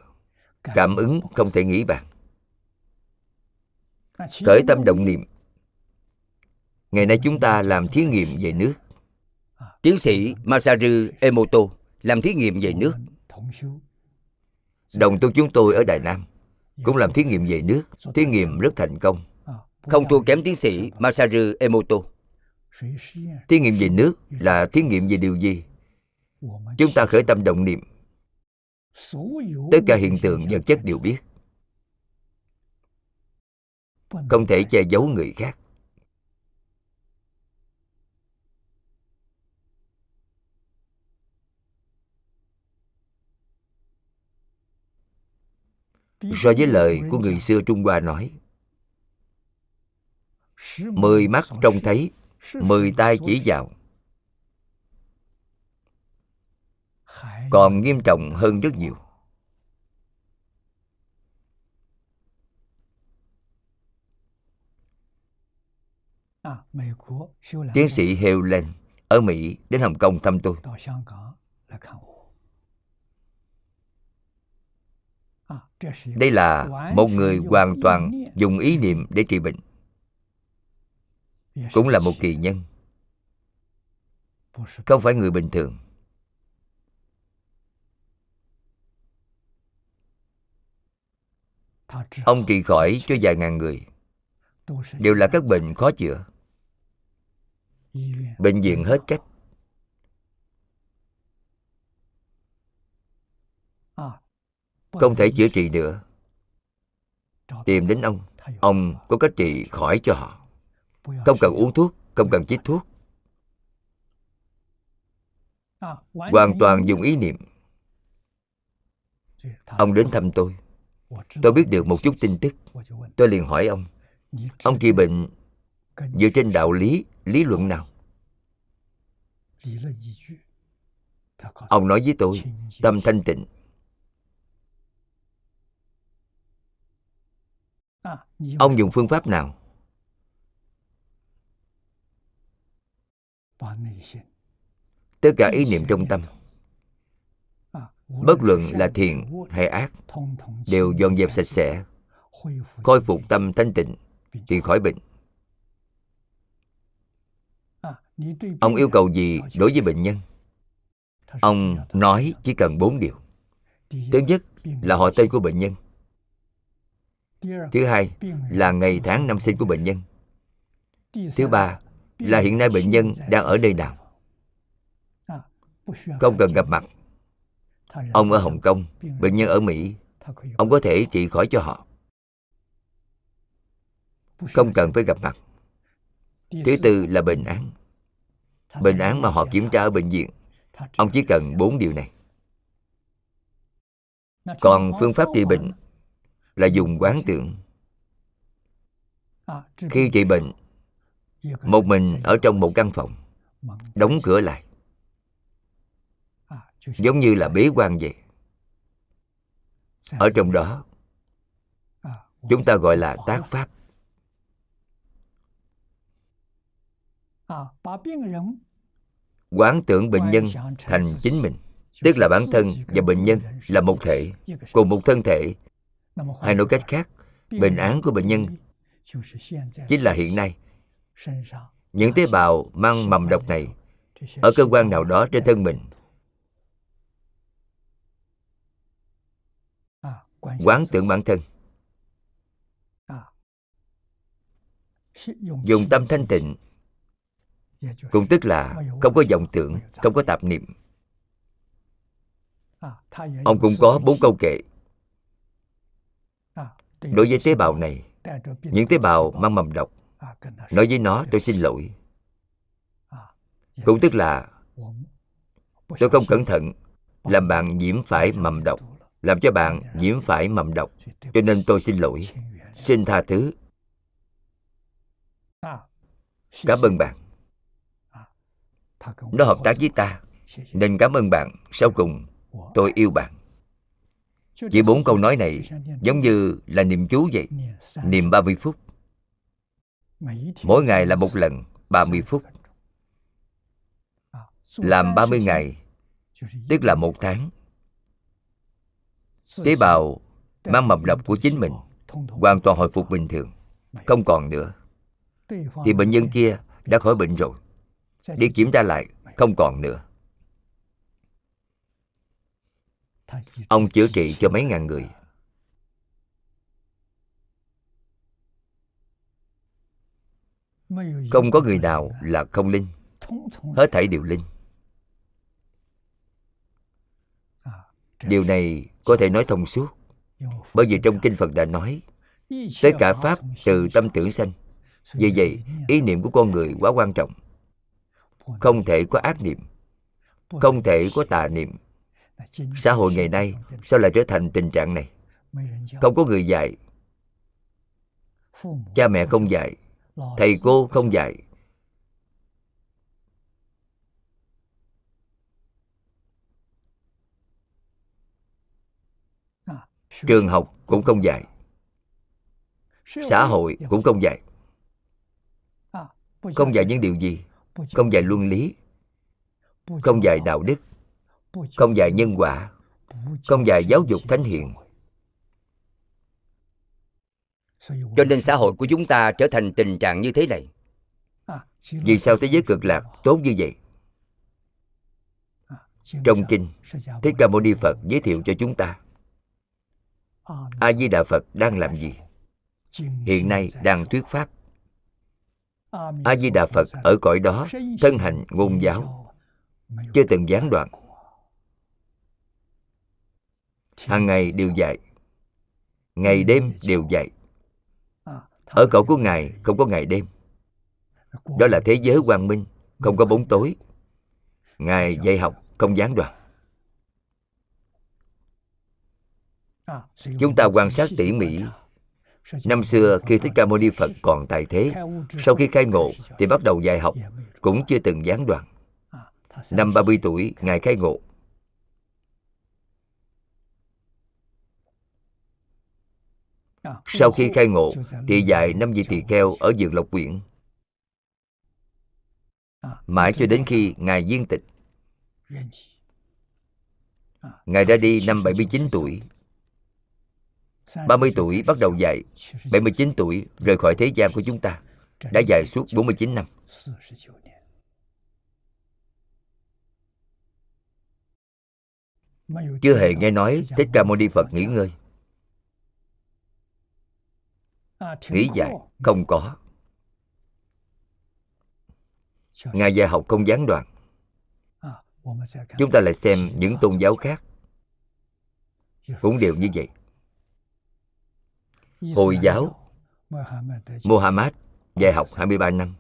cảm ứng không thể nghĩ bàn. Khởi tâm động niệm. Ngày nay chúng ta làm thí nghiệm về nước. Tiến sĩ Masaru Emoto làm thí nghiệm về nước. Đồng tu chúng tôi ở Đài Nam cũng làm thí nghiệm về nước, thí nghiệm rất thành công. Không thua kém tiến sĩ Masaru Emoto. Thí nghiệm về nước là thí nghiệm về điều gì? Chúng ta khởi tâm động niệm. Tất cả hiện tượng vật chất đều biết. Không thể che giấu người khác. So với lời của người xưa trung hoa nói, mười mắt trông thấy, mười tay chỉ vào. Còn nghiêm trọng hơn rất nhiều. Tiến sĩ Helen ở Mỹ đến Hồng Kông thăm tôi. Đây là một người hoàn toàn dùng ý niệm để trị bệnh. Cũng là một kỳ nhân. Không phải người bình thường. Ông trị khỏi cho vài ngàn người. Đều là các bệnh khó chữa. Bệnh viện hết cách. Không thể chữa trị nữa tìm đến ông. Ông có cách trị khỏi cho họ. Không cần uống thuốc, không cần chích thuốc. Hoàn toàn dùng ý niệm. Ông đến thăm tôi. Tôi biết được một chút tin tức. Tôi liền hỏi ông. Ông trị bệnh dựa trên đạo lý lý luận nào? Ông nói với tôi, tâm thanh tịnh. Ông dùng phương pháp nào? Tất cả ý niệm trong tâm. bất luận là thiện hay ác đều dọn dẹp sạch sẽ khôi phục tâm thanh tịnh thì khỏi bệnh. Ông yêu cầu gì đối với bệnh nhân? Ông nói chỉ cần bốn điều. Thứ nhất là họ tên của bệnh nhân thứ hai là ngày tháng năm sinh của bệnh nhân. Thứ ba là hiện nay bệnh nhân đang ở nơi nào? Không cần gặp mặt. Ông ở hồng kông bệnh nhân ở mỹ. Ông có thể trị khỏi cho họ. Không cần phải gặp mặt. Thứ tư là bệnh án. Bệnh án mà họ kiểm tra ở bệnh viện. Ông chỉ cần bốn điều này. Còn phương pháp trị bệnh là dùng quán tưởng khi trị bệnh, một mình ở trong một căn phòng, đóng cửa lại, giống như là bế quan vậy. Ở trong đó, chúng ta gọi là tác pháp. Quán tưởng bệnh nhân thành chính mình, tức là bản thân và bệnh nhân là một thể, cùng một thân thể hay nói cách khác bệnh án của bệnh nhân chính là hiện nay. những tế bào mang mầm độc này ở cơ quan nào đó trên thân mình. quán tưởng bản thân. dùng tâm thanh tịnh cũng tức là không có vọng tưởng không có tạp niệm。ông cũng có bốn câu kệ đối với tế bào này, những tế bào mang mầm độc, nói với nó, tôi xin lỗi. Cũng tức là, tôi không cẩn thận làm bạn nhiễm phải mầm độc, làm cho bạn nhiễm phải mầm độc, cho nên tôi xin lỗi. Xin tha thứ. Cảm ơn bạn. Nó hợp tác với ta, nên cảm ơn bạn. Sau cùng, tôi yêu bạn chỉ bốn câu nói này giống như là niệm chú vậy Niệm 30 phút. Mỗi ngày là một lần 30 phút. Làm 30 ngày, Tức là một tháng. Tế bào mang mầm độc của chính mình, Hoàn toàn hồi phục bình thường, Không còn nữa. Thì bệnh nhân kia đã khỏi bệnh rồi, Đi kiểm tra lại, không còn nữa. Ông chữa trị cho mấy ngàn người. Không có người nào là không linh. Hết thảy đều linh. Điều này có thể nói thông suốt, bởi vì trong kinh phật đã nói, tất cả pháp từ tâm tưởng sanh. Vì vậy, ý niệm của con người quá quan trọng. Không thể có ác niệm, không thể có tà niệm xã hội ngày nay sao lại trở thành tình trạng này? Không có người dạy. Cha mẹ không dạy thầy cô không dạy. trường học cũng không dạy. Xã hội cũng không dạy. Không dạy những điều gì? không dạy luân lý. không dạy đạo đức không dạy nhân quả. không dạy giáo dục thánh hiền. cho nên xã hội của chúng ta trở thành tình trạng như thế này. Vì sao thế giới cực lạc tốt như vậy? Trong kinh thích ca mâu ni phật giới thiệu cho chúng ta. A di đà phật đang làm gì? Hiện nay đang thuyết pháp. A di đà phật ở cõi đó thân hành ngôn giáo. Chưa từng gián đoạn hàng ngày đều dạy ngày đêm đều dạy ở cõi của ngài không có ngày đêm. Đó là thế giới quang minh không có bóng tối. ngài dạy học không gián đoạn. Chúng ta quan sát tỉ mỉ. năm xưa khi thích ca mâu ni phật còn tại thế sau khi khai ngộ thì bắt đầu dạy học cũng chưa từng gián đoạn. Năm 30 tuổi ngài khai ngộ sau khi khai ngộ thì dạy năm vị tỳ kheo ở vườn lộc quyển mãi cho đến khi ngài viên tịch ngài ra đi năm 79 tuổi. 30 tuổi bắt đầu dạy 79 tuổi rời khỏi thế gian của chúng ta Đã dạy suốt 49 năm. Chưa hề nghe nói Thích Ca Mâu Ni Phật nghỉ ngơi Nghỉ dạy không có. Ngài dạy học không gián đoạn. Chúng ta lại xem những tôn giáo khác. Cũng đều như vậy. Hồi giáo Muhammad dạy học 23 năm.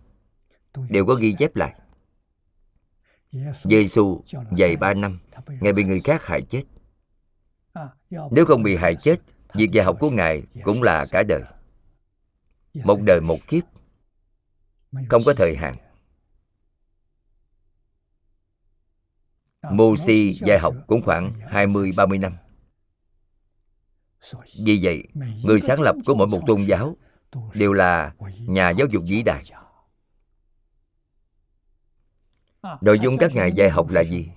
Đều có ghi chép lại. Giêsu dạy 3 năm. Ngài bị người khác hại chết. Nếu không bị hại chết Việc dạy học của Ngài cũng là cả đời Một đời một kiếp. Không có thời hạn. Mô Si dạy học cũng khoảng 20-30 năm. Vì vậy, người sáng lập của mỗi một tôn giáo đều là nhà giáo dục vĩ đại. Nội dung các ngài dạy học là gì?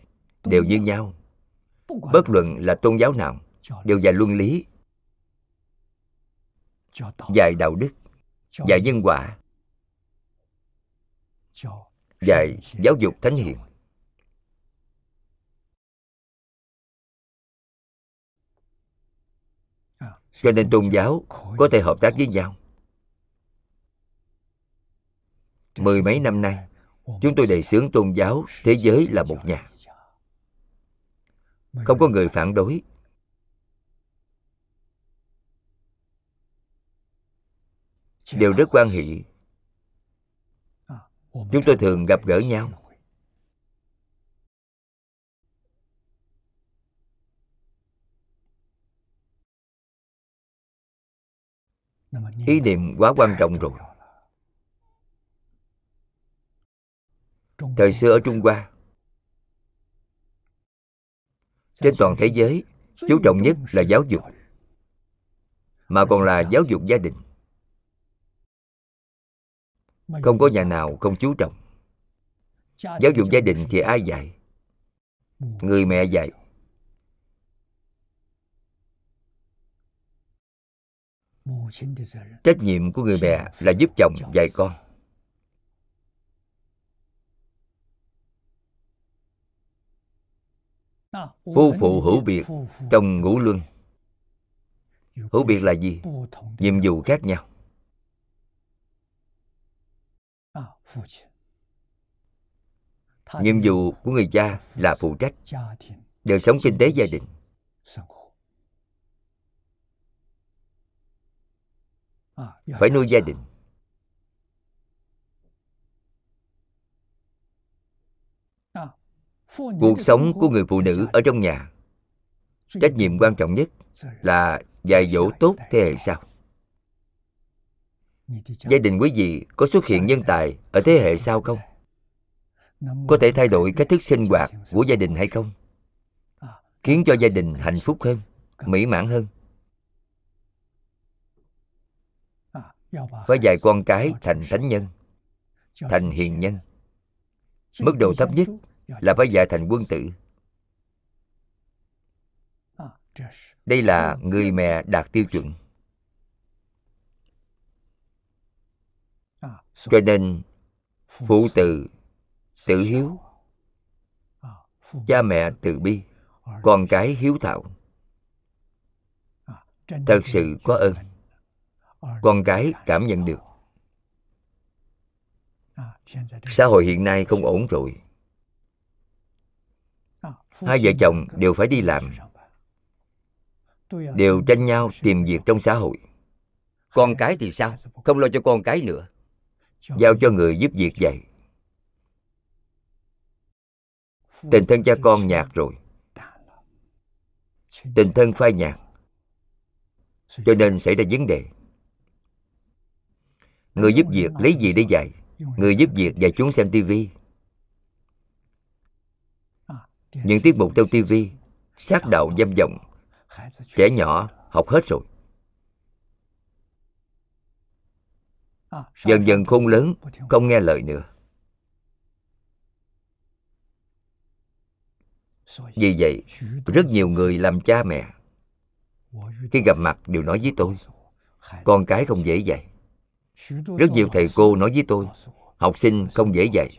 Đều như nhau. Bất luận là tôn giáo nào, đều dạy luân lý, dạy đạo đức, dạy nhân quả, dạy giáo dục thánh hiền. cho nên tôn giáo có thể hợp tác với nhau. Mười mấy năm nay chúng tôi đề xướng tôn giáo thế giới là một nhà. không có người phản đối đều rất quan hệ. Chúng tôi thường gặp gỡ nhau. Ý niệm quá quan trọng rồi. Thời xưa ở trung hoa, trên toàn thế giới, chú trọng nhất là giáo dục, mà còn là giáo dục gia đình không có nhà nào không chú trọng. Giáo dục gia đình thì ai dạy? Người mẹ dạy. Trách nhiệm của người mẹ là giúp chồng dạy con. Phu phụ hữu biệt trong ngũ luân. Hữu biệt là gì? Nhiệm vụ khác nhau Nhiệm vụ của người cha là phụ trách đời sống kinh tế gia đình. phải nuôi gia đình. Cuộc sống của người phụ nữ ở trong nhà. Trách nhiệm quan trọng nhất là dạy dỗ tốt thế hệ sau gia đình quý vị có xuất hiện nhân tài ở thế hệ sau không? có thể thay đổi cách thức sinh hoạt của gia đình hay không? Khiến cho gia đình hạnh phúc hơn mỹ mãn hơn. Phải dạy con cái thành thánh nhân thành hiền nhân. Mức độ thấp nhất là phải dạy thành quân tử. Đây là người mẹ đạt tiêu chuẩn cho nên phụ tử tự hiếu cha mẹ từ bi con cái hiếu thảo. Thật sự có ơn. con cái cảm nhận được. Xã hội hiện nay không ổn rồi. Hai vợ chồng đều phải đi làm. đều tranh nhau tìm việc trong xã hội. Con cái thì sao? không lo cho con cái nữa giao cho người giúp việc dạy. Tình thân cha con nhạt rồi. Tình thân phai nhạt. Cho nên xảy ra vấn đề. Người giúp việc lấy gì để dạy. người giúp việc dạy chúng xem tivi những tiết mục trong tivi sát đạo dâm vọng trẻ nhỏ học hết rồi dần dần khôn lớn không nghe lời nữa. Vì vậy rất nhiều người làm cha mẹ. Khi gặp mặt đều nói với tôi con cái không dễ dạy. Rất nhiều thầy cô nói với tôi học sinh không dễ dạy.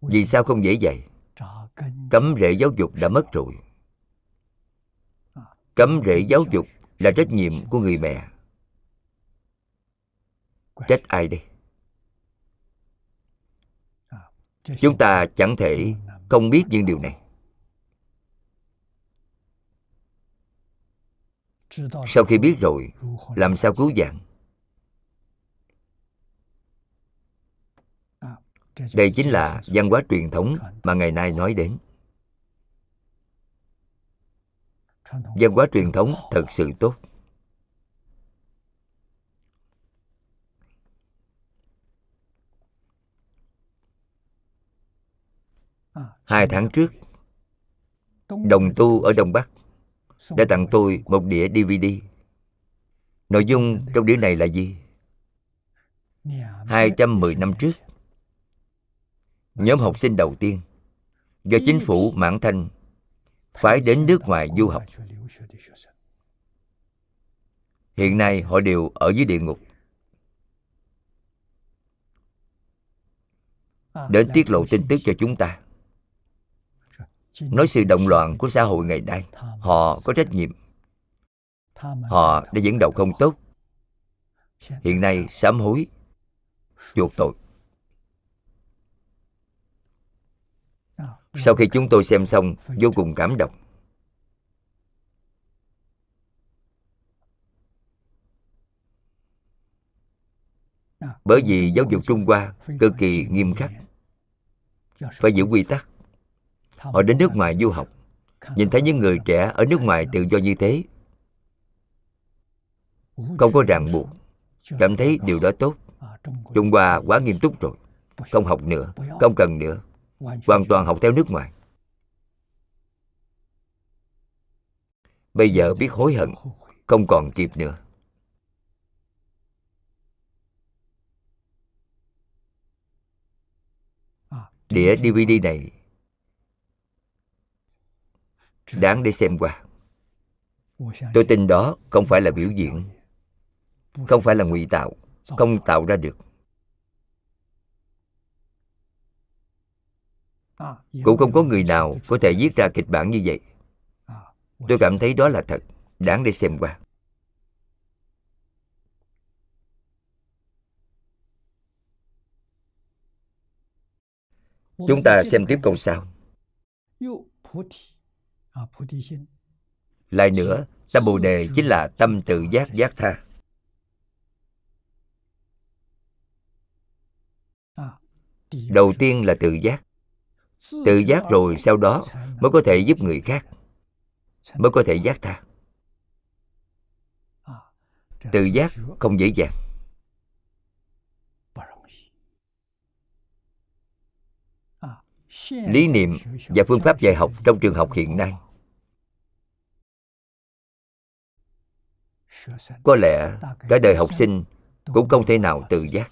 Vì sao không dễ dạy? Cấm rễ giáo dục đã mất rồi. Cấm rễ giáo dục là trách nhiệm của người mẹ trách ai đây? Chúng ta chẳng thể không biết những điều này. Sau khi biết rồi, làm sao cứu vãn? Đây chính là văn hóa truyền thống mà ngày nay nói đến. Văn hóa truyền thống thật sự tốt. Hai tháng trước, đồng tu ở đông bắc đã tặng tôi một đĩa dvd nội dung trong đĩa này là gì? 210 năm trước, nhóm học sinh đầu tiên do chính phủ mãn thanh phải đến nước ngoài du học. Hiện nay họ đều ở dưới địa ngục. Đến tiết lộ tin tức cho chúng ta nói sự động loạn của xã hội ngày nay, họ có trách nhiệm. Họ đã dẫn đầu không tốt. Hiện nay sám hối, chuộc tội. Sau khi chúng tôi xem xong, vô cùng cảm động. Bởi vì giáo dục trung hoa cực kỳ nghiêm khắc, phải giữ quy tắc họ đến nước ngoài du học. Nhìn thấy những người trẻ ở nước ngoài tự do như thế. Không có ràng buộc. Cảm thấy điều đó tốt. Trung hoa quá nghiêm túc rồi. Không học nữa, không cần nữa. Hoàn toàn học theo nước ngoài. Bây giờ biết hối hận, không còn kịp nữa. Đĩa dvd này đáng để xem qua. Tôi tin đó không phải là biểu diễn. Không phải là ngụy tạo. Không tạo ra được. Cũng không có người nào có thể viết ra kịch bản như vậy. Tôi cảm thấy đó là thật. Đáng để xem qua. Chúng ta xem tiếp câu sau lại nữa tâm bồ đề chính là tâm tự giác giác tha. Đầu tiên là tự giác. Tự giác rồi sau đó mới có thể giúp người khác mới có thể giác tha. Tự giác không dễ dàng lý niệm và phương pháp dạy học trong trường học hiện nay. Có lẽ cả đời học sinh cũng không thể nào tự giác.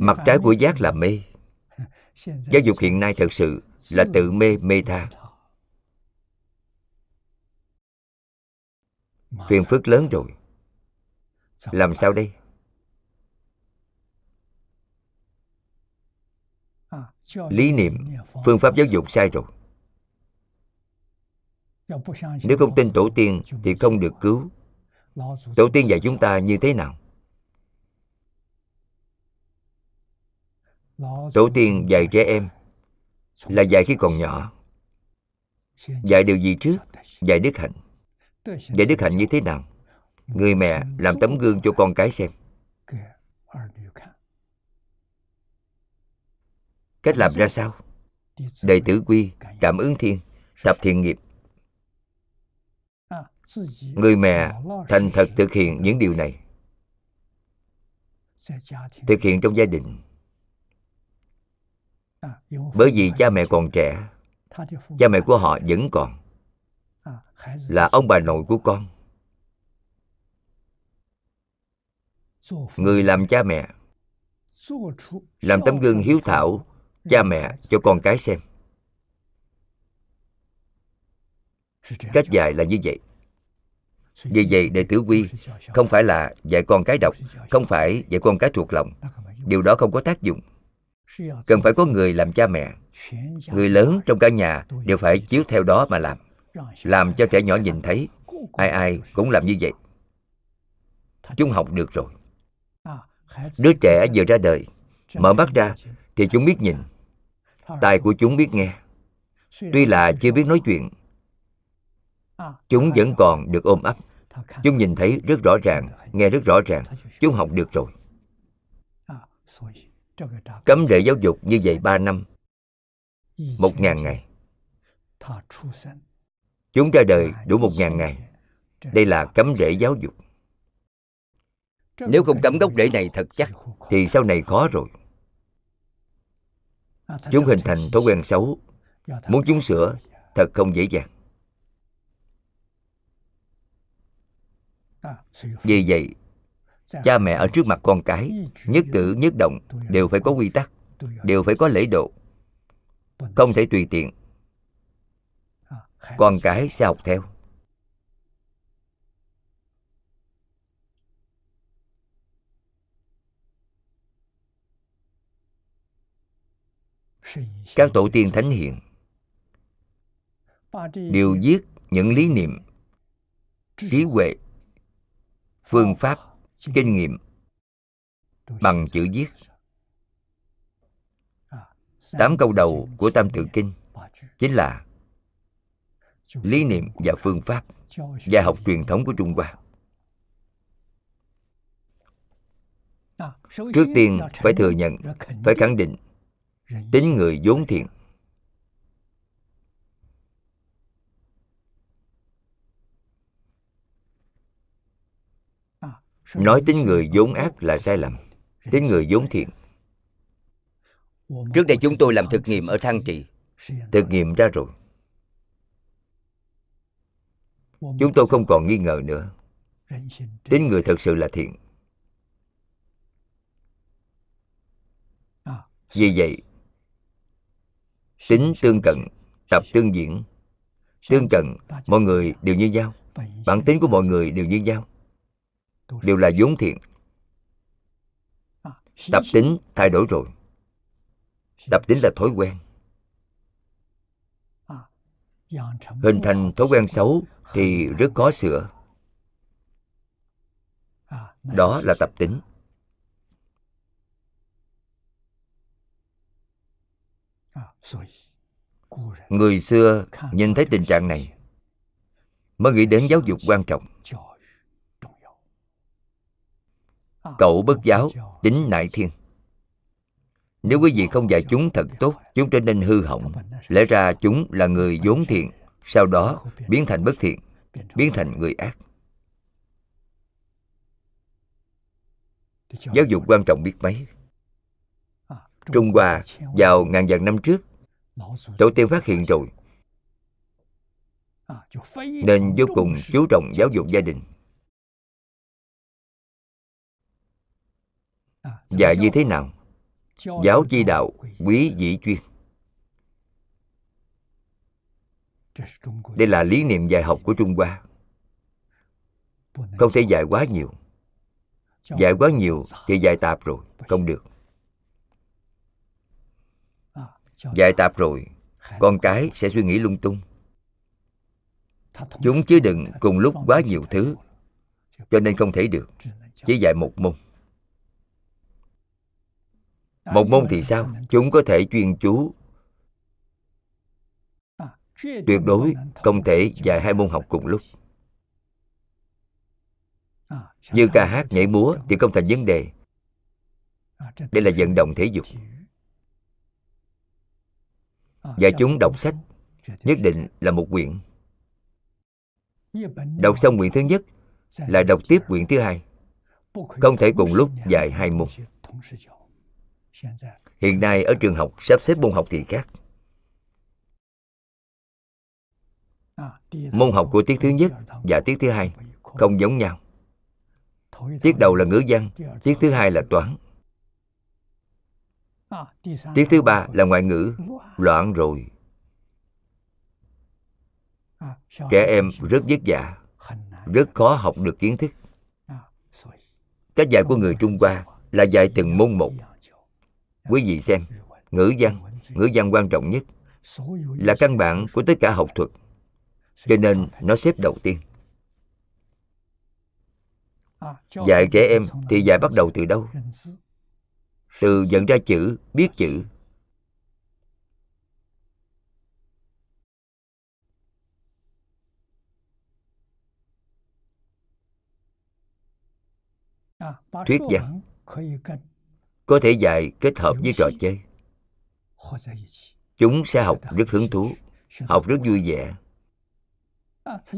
Mặt trái của giác là mê. Giáo dục hiện nay thật sự là tự mê mê tha. Phiền phức lớn rồi. Làm sao đây? Lý niệm, phương pháp giáo dục sai rồi. Nếu không tin tổ tiên thì không được cứu. Tổ tiên dạy chúng ta như thế nào? Tổ tiên dạy trẻ em là dạy khi còn nhỏ, dạy điều gì trước, dạy đức hạnh. Dạy đức hạnh như thế nào? Người mẹ làm tấm gương cho con cái xem. Cách làm ra sao? Đệ tử quy, cảm ứng thiên, tập thiện nghiệp. Người mẹ thành thật thực hiện những điều này. Thực hiện trong gia đình. Bởi vì cha mẹ còn trẻ, cha mẹ của họ vẫn còn. Là ông bà nội của con. Người làm cha mẹ, làm tấm gương hiếu thảo cha mẹ, cho con cái xem. Cách dạy là như vậy. Vì vậy đệ tử quy không phải là dạy con cái đọc, không phải dạy con cái thuộc lòng. Điều đó không có tác dụng. Cần phải có người làm cha mẹ. Người lớn trong cả nhà đều phải chiếu theo đó mà làm. Làm cho trẻ nhỏ nhìn thấy, ai ai cũng làm như vậy. Chúng học được rồi. Đứa trẻ vừa ra đời, mở mắt ra thì chúng biết nhìn tai của chúng biết nghe. Tuy là chưa biết nói chuyện, chúng vẫn còn được ôm ấp. Chúng nhìn thấy rất rõ ràng, nghe rất rõ ràng. Chúng học được rồi. Cấm rễ giáo dục như vậy ba năm, một ngàn ngày. Chúng ra đời đủ một ngàn ngày. Đây là cấm rễ giáo dục. Nếu không cấm gốc rễ này thật chắc, thì sau này khó rồi chúng hình thành thói quen xấu. Muốn chúng sửa thật không dễ dàng. Vì vậy cha mẹ ở trước mặt con cái nhất cử nhất động đều phải có quy tắc đều phải có lễ độ. Không thể tùy tiện. Con cái sẽ học theo các tổ tiên thánh hiền đều viết những lý niệm, trí huệ, phương pháp, kinh nghiệm bằng chữ viết. Tám câu đầu của tam tự kinh chính là lý niệm và phương pháp và học truyền thống của trung hoa. Trước tiên phải thừa nhận, phải khẳng định tính người vốn thiện. Nói tính người vốn ác là sai lầm. Tính người vốn thiện. Trước đây chúng tôi làm thực nghiệm ở thăng trì. thực nghiệm ra rồi. Chúng tôi không còn nghi ngờ nữa. Tính người thật sự là thiện. Vì vậy tính tương cận, tập tương diễn. Tương cận, mọi người đều như nhau. Bản tính của mọi người đều như nhau. Đều là vốn thiện. Tập tính thay đổi rồi. Tập tính là thói quen. Hình thành thói quen xấu thì rất khó sửa. Đó là tập tính. Người xưa nhìn thấy tình trạng này mới nghĩ đến giáo dục quan trọng. Cậu bất giáo tính nại thiên. Nếu quý vị không dạy chúng thật tốt chúng trở nên hư hỏng. Lẽ ra chúng là người vốn thiện sau đó biến thành bất thiện biến thành người ác. Giáo dục quan trọng biết mấy. Trung hoa vào ngàn vạn năm trước tổ tiên phát hiện rồi. Nên vô cùng chú trọng giáo dục gia đình. Và như thế nào? Giáo chi đạo quý dĩ chuyên. Đây là lý niệm dạy học của trung hoa. Không thể dạy quá nhiều. Dạy quá nhiều thì dạy tạp rồi, không được dạy tạp rồi con cái sẽ suy nghĩ lung tung. Chúng chứ đừng cùng lúc quá nhiều thứ cho nên không thể được. chỉ dạy một môn. Một môn thì sao? chúng có thể chuyên chú. Tuyệt đối không thể dạy hai môn học cùng lúc. như ca hát nhảy múa thì không thành vấn đề. Đây là vận động thể dục và chúng đọc sách, nhất định là một quyển. Đọc xong quyển thứ nhất là đọc tiếp quyển thứ hai. Không thể cùng lúc dạy hai môn. Hiện nay ở trường học sắp xếp môn học thì khác. Môn học của tiết thứ nhất và tiết thứ hai không giống nhau. Tiết đầu là ngữ văn, tiết thứ hai là toán tiết thứ ba là ngoại ngữ loạn rồi. Trẻ em rất vất vả rất khó học được kiến thức. Cách dạy của người trung hoa là dạy từng môn một. quý vị xem ngữ văn. ngữ văn quan trọng nhất là căn bản của tất cả học thuật cho nên nó xếp đầu tiên. Dạy trẻ em thì dạy bắt đầu từ đâu từ nhận ra chữ, biết chữ. Thuyết văn có thể dạy kết hợp với trò chơi. Chúng sẽ học rất hứng thú, học rất vui vẻ.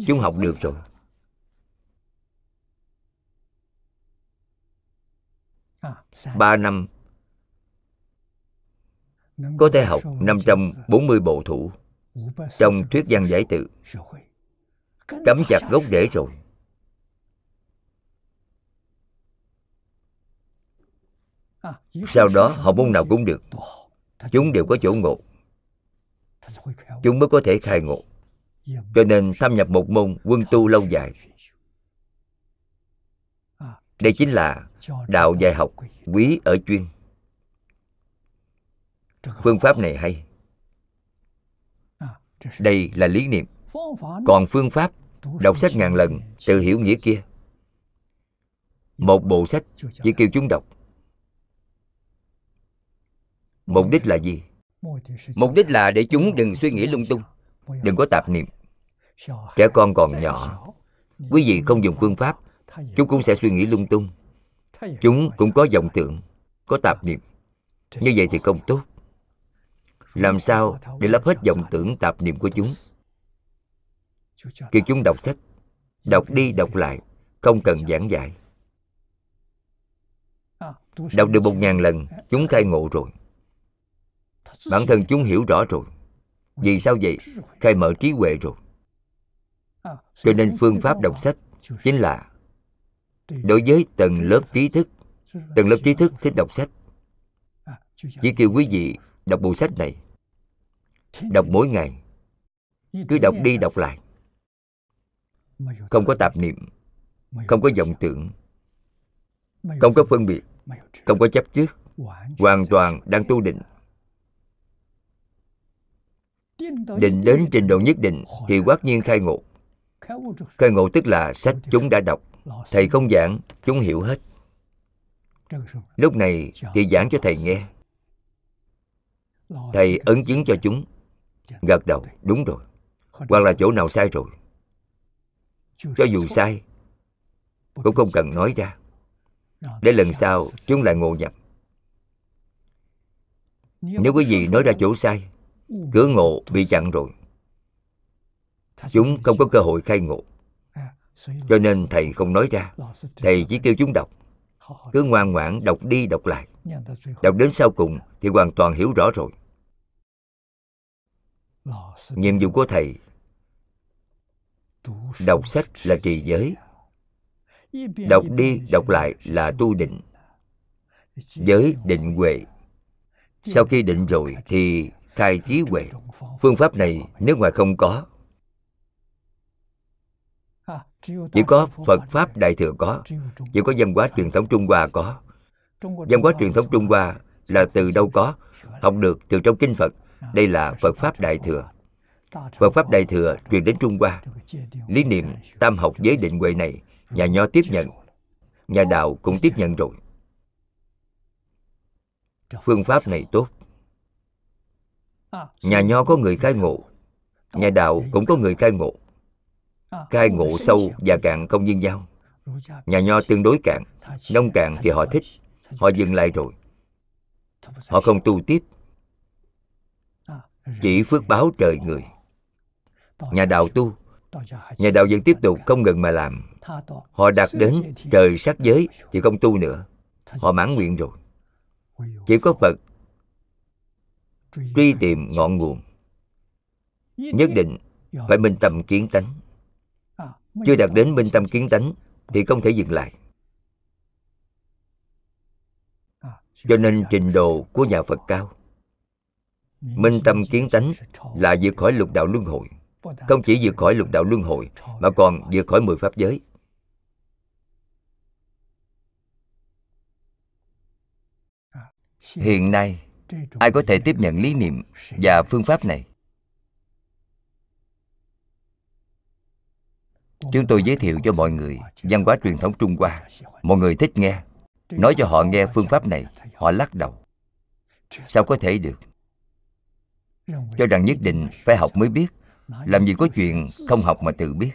Chúng học được rồi. Ba năm có thể học 540 bộ thủ. Trong thuyết văn giải tự cắm chặt gốc rễ rồi. Sau đó học môn nào cũng được. Chúng đều có chỗ ngộ. Chúng mới có thể khai ngộ. Cho nên thâm nhập một môn quân tu lâu dài. Đây chính là đạo dạy học quý ở chuyên phương pháp này hay. Đây là lý niệm. Còn phương pháp đọc sách ngàn lần tự hiểu nghĩa kia. Một bộ sách chỉ kêu chúng đọc. Mục đích là gì? Mục đích là để chúng đừng suy nghĩ lung tung. đừng có tạp niệm. Trẻ con còn nhỏ quý vị không dùng phương pháp chúng cũng sẽ suy nghĩ lung tung. Chúng cũng có vọng tưởng có tạp niệm. Như vậy thì không tốt làm sao để lấp hết vọng tưởng tạp niệm của chúng? Kêu chúng đọc sách, đọc đi, đọc lại, không cần giảng dạy. Đọc được một ngàn lần, chúng khai ngộ rồi. Bản thân chúng hiểu rõ rồi. Vì sao vậy? Khai mở trí huệ rồi. Cho nên phương pháp đọc sách chính là đối với tầng lớp trí thức. Tầng lớp trí thức thích đọc sách. Chỉ kêu quý vị đọc bộ sách này đọc mỗi ngày. Cứ đọc đi đọc lại. Không có tạp niệm, không có vọng tưởng, không có phân biệt, không có chấp trước, hoàn toàn đang tu định. Định đến trình độ nhất định thì quát nhiên khai ngộ. Khai ngộ tức là sách chúng đã đọc, thầy không giảng, chúng hiểu hết. Lúc này thì giảng cho thầy nghe. Thầy ấn chứng cho chúng gật đầu đúng rồi. Hoặc là chỗ nào sai rồi. Cho dù sai cũng không cần nói ra. Để lần sau chúng lại ngộ nhập. Nếu quý vị nói ra chỗ sai cửa ngộ bị chặn rồi. Chúng không có cơ hội khai ngộ. Cho nên thầy không nói ra. Thầy chỉ kêu chúng đọc. Cứ ngoan ngoãn đọc đi đọc lại. Đọc đến sau cùng thì hoàn toàn hiểu rõ rồi nhiệm vụ của thầy đọc sách là trì giới. đọc đi đọc lại là tu định. giới định huệ. Sau khi định rồi thì khai trí huệ. phương pháp này nước ngoài không có. Chỉ có phật pháp đại thừa có. chỉ có văn hóa truyền thống trung hoa có. Văn hóa truyền thống trung hoa là từ đâu có? học được từ trong kinh phật đây là phật pháp đại thừa. Phật pháp đại thừa truyền đến trung hoa. Lý niệm tam học giới định huệ này, nhà nho tiếp nhận. Nhà đạo cũng tiếp nhận rồi. Phương pháp này tốt. Nhà nho có người khai ngộ. Nhà đạo cũng có người khai ngộ. Khai ngộ sâu và cạn không như nhau nhà nho tương đối cạn, nông cạn thì họ thích. Họ dừng lại rồi. Họ không tu tiếp chỉ phước báo trời người. Nhà đạo tu, nhà đạo vẫn tiếp tục không ngừng mà làm. Họ đạt đến trời sắc giới thì không tu nữa. Họ mãn nguyện rồi. Chỉ có phật truy tìm ngọn nguồn. Nhất định phải minh tâm kiến tánh. Chưa đạt đến minh tâm kiến tánh thì không thể dừng lại. Cho nên trình độ của nhà phật cao minh tâm kiến tánh là vượt khỏi lục đạo luân hồi. Không chỉ vượt khỏi lục đạo luân hồi, mà còn vượt khỏi mười pháp giới. Hiện nay, ai có thể tiếp nhận lý niệm và phương pháp này? Chúng tôi giới thiệu cho mọi người văn hóa truyền thống trung hoa. Mọi người thích nghe. Nói cho họ nghe phương pháp này, họ lắc đầu. Sao có thể được? Cho rằng nhất định phải học mới biết. Làm gì có chuyện không học mà tự biết.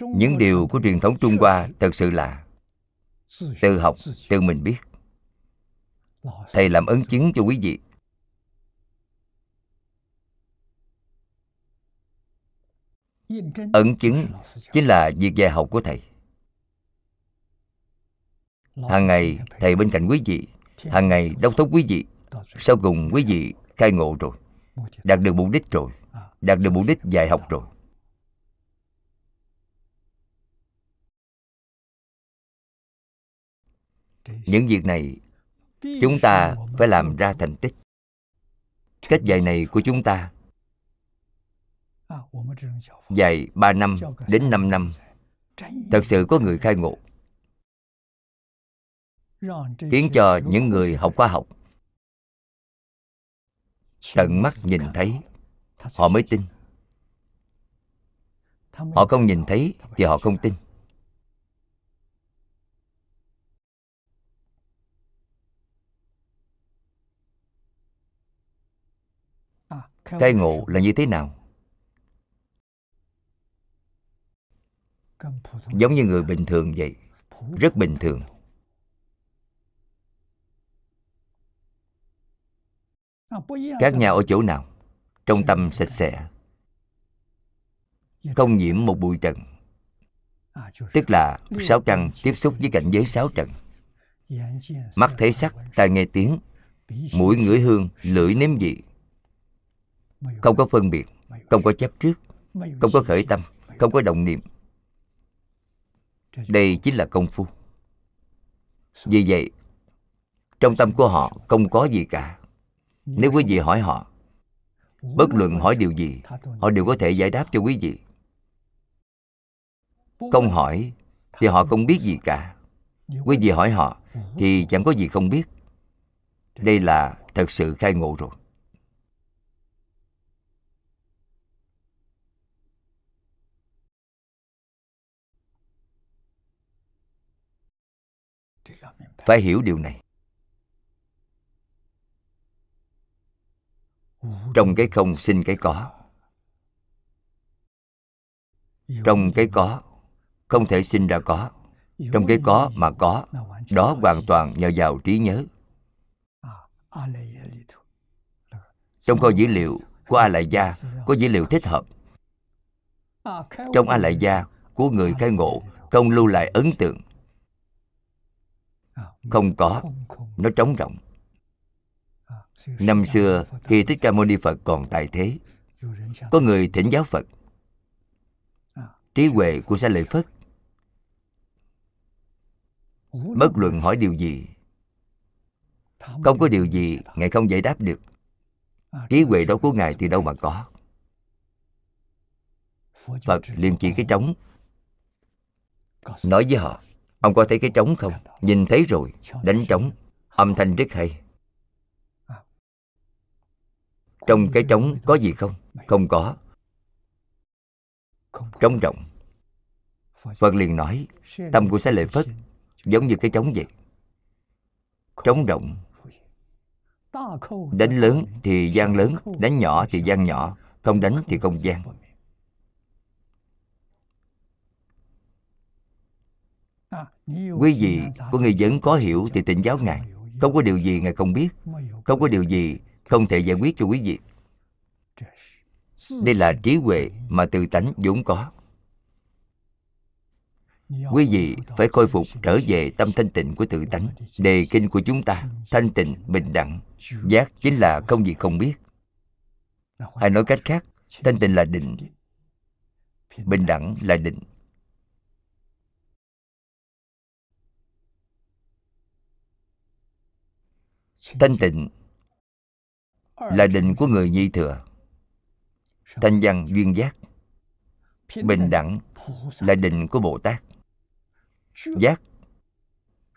Những điều của truyền thống trung hoa thật sự là tự học, tự mình biết. Thầy làm ấn chứng cho quý vị. Ấn chứng chính là việc dạy học của thầy. Hàng ngày, thầy bên cạnh quý vị hàng ngày, đốc thúc quý vị, sau cùng quý vị khai ngộ rồi, đạt được mục đích rồi, đạt được mục đích dạy học rồi. Những việc này chúng ta phải làm ra thành tích. Cách dạy này của chúng ta dạy 3 năm đến 5 năm. Thật sự có người khai ngộ khiến cho những người học khoa học tận mắt nhìn thấy họ mới tin. Họ không nhìn thấy thì họ không tin. Khai ngộ là như thế nào? Giống như người bình thường vậy rất bình thường khác nhau ở chỗ nào? Trong tâm sạch sẽ. Không nhiễm một bụi trần. Tức là sáu căn tiếp xúc với cảnh giới sáu trần. Mắt thấy sắc tai nghe tiếng mũi ngửi hương lưỡi nếm vị. Không có phân biệt không có chấp trước không có khởi tâm không có động niệm. Đây chính là công phu. Vì vậy trong tâm của họ không có gì cả nếu quý vị hỏi họ, bất luận hỏi điều gì, họ đều có thể giải đáp cho quý vị. Không hỏi thì họ không biết gì cả. Quý vị hỏi họ thì chẳng có gì không biết. Đây là thật sự khai ngộ rồi. Phải hiểu điều này. Trong cái không sinh cái có. Trong cái có, không thể sinh ra có. Trong cái có mà có, đó hoàn toàn nhờ vào trí nhớ. Trong kho dữ liệu của a lại gia có dữ liệu thích hợp. Trong a lại gia của người khai ngộ, không lưu lại ấn tượng. Không có, nó trống rỗng năm xưa khi thích ca mâu ni phật còn tại thế, có người thỉnh giáo phật. Trí huệ của sa lợi phất bất luận hỏi điều gì, không có điều gì ngài không giải đáp được. Trí huệ đó của ngài từ đâu mà có. Phật liền chỉ cái trống, nói với họ, ông có thấy cái trống không? Nhìn thấy rồi, đánh trống. Âm thanh rất hay trong cái trống có gì không? Không có. Trống rộng. Phật liền nói, tâm của xá lợi phất giống như cái trống vậy. Trống rộng. Đánh lớn thì gian lớn, đánh nhỏ thì gian nhỏ, không đánh thì không gian. Quý vị có người vẫn có hiểu thì tịnh giáo ngài. Không có điều gì ngài không biết. Không có điều gì không thể giải quyết cho quý vị. Đây là trí huệ mà tự tánh vốn có. Quý vị phải khôi phục trở về tâm thanh tịnh của tự tánh. Đề kinh của chúng ta, thanh tịnh, bình đẳng. Giác chính là không gì không biết. Hay nói cách khác, thanh tịnh là định. Bình đẳng là định. Thanh tịnh là định của người nhi thừa. Thanh văn duyên giác. Bình đẳng là định của bồ tát. Giác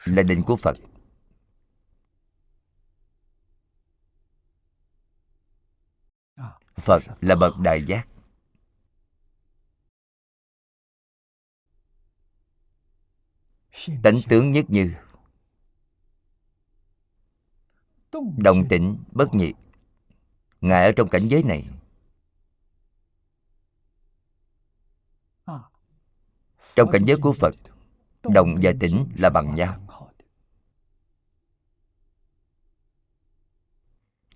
là định của phật. Phật là bậc đại giác. Tánh tướng nhất như. Đồng tĩnh bất nhiệt ngài ở trong cảnh giới này. Trong cảnh giới của phật, đồng và tĩnh là bằng nhau.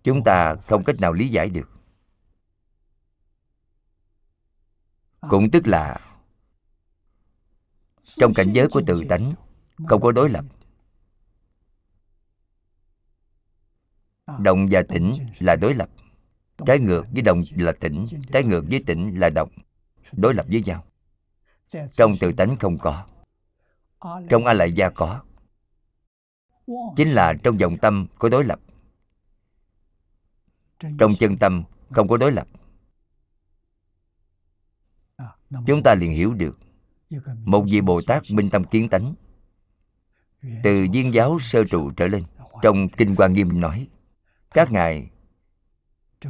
Chúng ta không cách nào lý giải được. Cũng tức là, trong cảnh giới của tự tánh, không có đối lập. Động và tĩnh là đối lập trái ngược với động là tĩnh, trái ngược với tĩnh là động. Đối lập với nhau. Trong tự tánh không có, trong a lại gia có. Chính là trong dòng tâm có đối lập. Trong chân tâm không có đối lập. Chúng ta liền hiểu được một vị bồ tát minh tâm kiến tánh. Từ viên giáo sơ trụ trở lên, trong kinh quan nghiêm nói, các ngài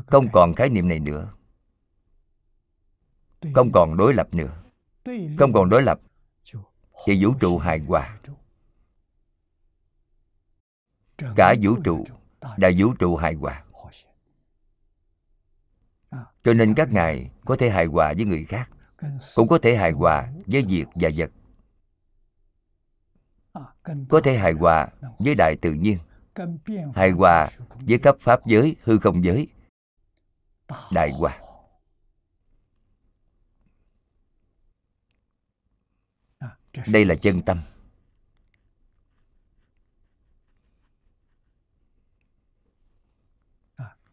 không còn khái niệm này nữa. Không còn đối lập nữa. Không còn đối lập. Thì vũ trụ hài hòa. Cả vũ trụ là vũ trụ hài hòa. Cho nên các ngài có thể hài hòa với người khác cũng có thể hài hòa với việc và vật. Có thể hài hòa với đại tự nhiên hài hòa với cấp pháp giới hư không giới đại hòa đây là chân tâm.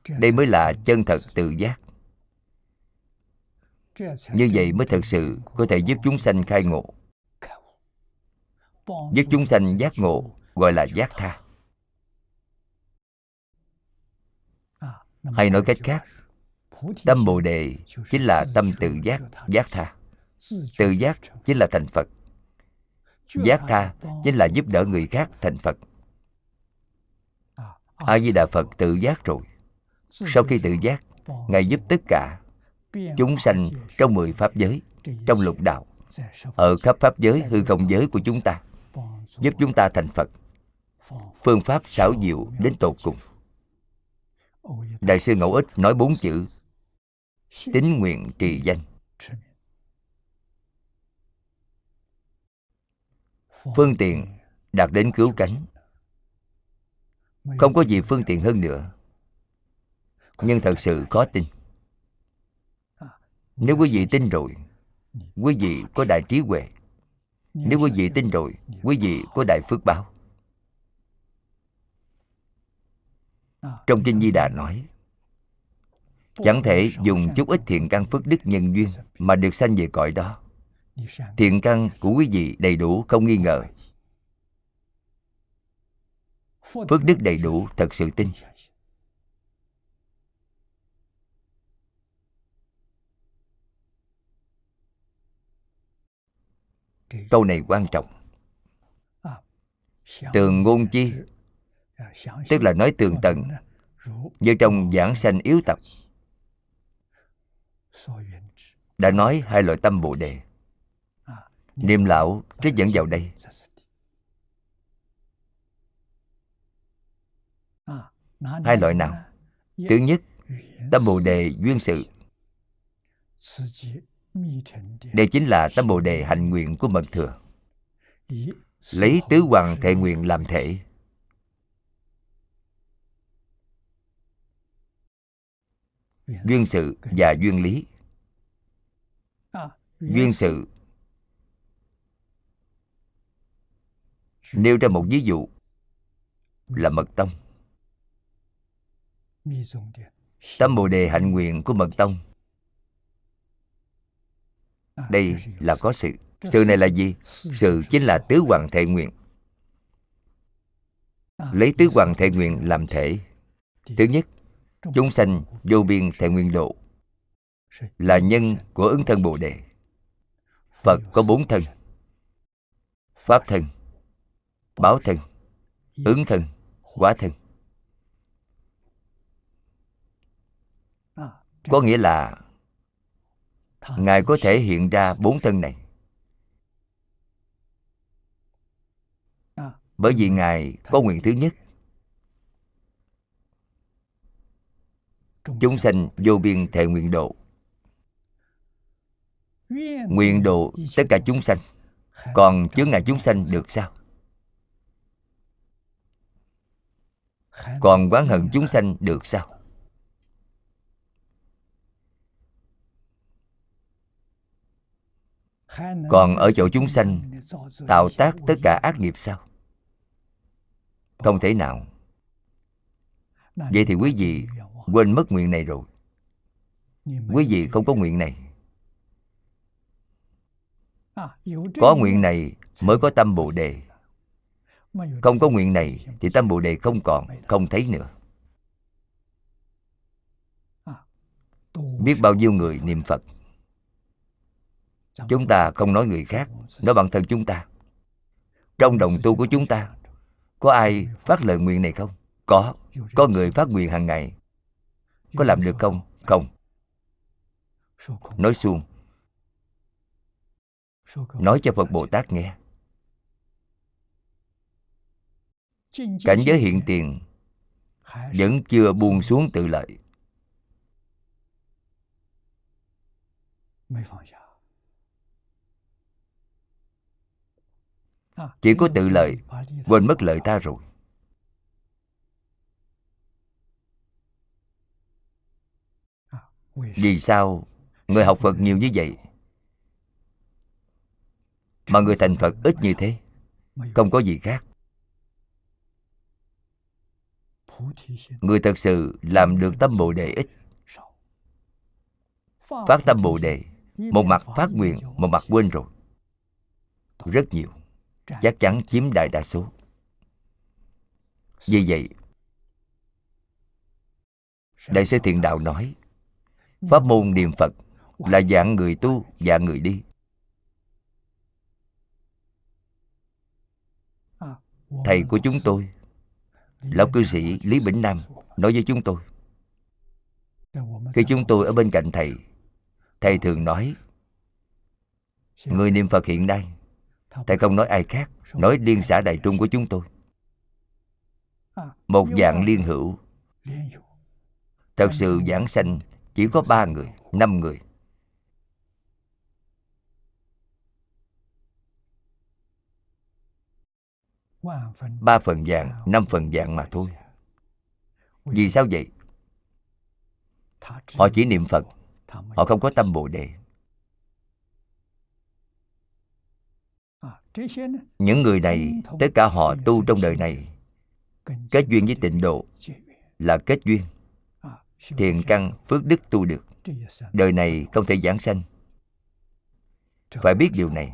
Đây mới là chân thật tự giác. Như vậy mới thật sự có thể giúp chúng sanh khai ngộ. Giúp chúng sanh giác ngộ, gọi là giác tha. Hay nói cách khác tâm bồ đề chính là tâm tự giác giác tha. Tự giác chính là thành phật. Giác tha chính là giúp đỡ người khác thành phật. A di đà phật tự giác rồi. Sau khi tự giác, ngài giúp tất cả chúng sanh trong mười pháp giới, trong lục đạo, ở khắp pháp giới hư không giới của chúng ta, giúp chúng ta thành phật. Phương pháp xảo diệu đến tột cùng. Đại sư ngẫu ích nói bốn chữ tín nguyện trì danh. Phương tiện đạt đến cứu cánh. Không có gì phương tiện hơn nữa. nhưng thật sự có tin. Nếu quý vị tin rồi quý vị có đại trí huệ. Nếu quý vị tin rồi quý vị có đại phước báo. Trong kinh di đà nói chẳng thể dùng chút ít thiện căn phước đức nhân duyên mà được sanh về cõi đó. Thiện căn của quý vị đầy đủ, không nghi ngờ. Phước đức đầy đủ, thật sự tin. Câu này quan trọng. Tường ngôn chi? Tức là nói tường tận. Như trong giảng sanh yếu tập đã nói hai loại tâm bồ đề. Niệm lão trích dẫn vào đây. Hai loại nào? Thứ nhất tâm bồ đề duyên sự. Đây chính là tâm bồ đề hành nguyện của mật thừa. Lấy tứ hoàng thệ nguyện làm thể duyên sự và duyên lý. Duyên sự. Nêu ra một ví dụ là mật tông. Tâm bồ đề hạnh nguyện của mật tông. Đây là có sự. Sự này là gì? Sự chính là tứ hoàng thệ nguyện. Lấy tứ hoàng thệ nguyện làm thể. Thứ nhất chúng sanh vô biên thệ nguyện độ. Là nhân của ứng thân bồ đề. Phật có bốn thân. Pháp thân báo thân ứng thân quả thân. Có nghĩa là ngài có thể hiện ra bốn thân này. Bởi vì ngài có nguyện thứ nhất chúng sanh vô biên thệ nguyện độ. Nguyện độ tất cả chúng sanh. còn chướng ngại chúng sanh được sao? Còn quán hận chúng sanh được sao? Còn ở chỗ chúng sanh tạo tác tất cả ác nghiệp sao? Không thể nào. vậy thì quý vị quên mất nguyện này rồi. Quý vị không có nguyện này. Có nguyện này mới có tâm bồ đề. Không có nguyện này thì tâm bồ đề không còn không thấy nữa. Biết bao nhiêu người niệm phật. Chúng ta không nói người khác nói bản thân chúng ta. Trong đồng tu của chúng ta có ai phát lời nguyện này không? Có có người phát nguyện hàng ngày có làm được không? Không. Nói xuông nói cho phật bồ tát nghe. Cảnh giới hiện tiền vẫn chưa buông xuống tự lợi. Chỉ có tự lợi, quên mất lợi ta rồi. Vì sao người học phật nhiều như vậy? Mà người thành phật ít như thế, không có gì khác. Người thật sự làm được tâm bồ đề ít. Phát tâm bồ đề, một mặt phát nguyện, một mặt quên rồi. Rất nhiều, chắc chắn chiếm đại đa số. Vì vậy, đại sư thiện đạo nói pháp môn niệm phật là dạng người tu, dạng người đi. Thầy của chúng tôi, lão cư sĩ lý bỉnh nam, nói với chúng tôi. Khi chúng tôi ở bên cạnh thầy thầy thường nói, người niệm phật hiện nay, thầy không nói ai khác, nói liên xã đại trung của chúng tôi. Một dạng liên hữu. Thật sự giảng sanh chỉ có ba người năm người. Ba phần vàng, năm phần vàng mà thôi. Vì sao vậy? Họ chỉ niệm phật họ không có tâm bồ đề. Những người này tất cả họ tu trong đời này. Kết duyên với tịnh độ là kết duyên thiền căn phước đức tu được. Đời này không thể giảng sanh. Phải biết điều này.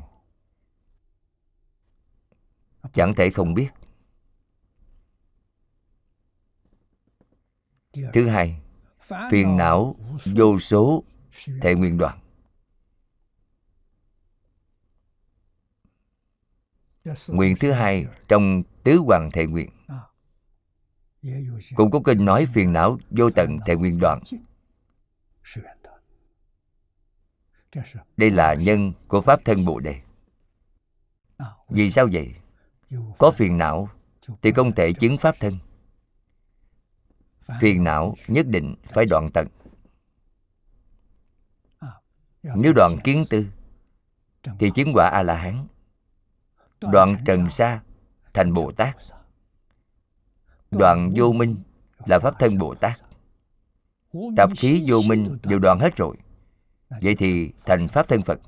Chẳng thể không biết. Thứ hai phiền não vô số thể nguyện đoạn. Nguyện thứ hai trong tứ hoàng thệ nguyện cũng có kinh nói phiền não vô tận thệ nguyên đoạn. Đây là nhân của pháp thân bồ đề. Vì sao vậy? Có phiền não thì không thể chứng pháp thân. Phiền não nhất định phải đoạn tận. Nếu đoạn kiến tư, thì chứng quả a la hán. Đoạn trần sa thành bồ tát đoạn vô minh là pháp thân bồ tát. Tập khí vô minh đều đoạn hết rồi. Vậy thì thành pháp thân phật.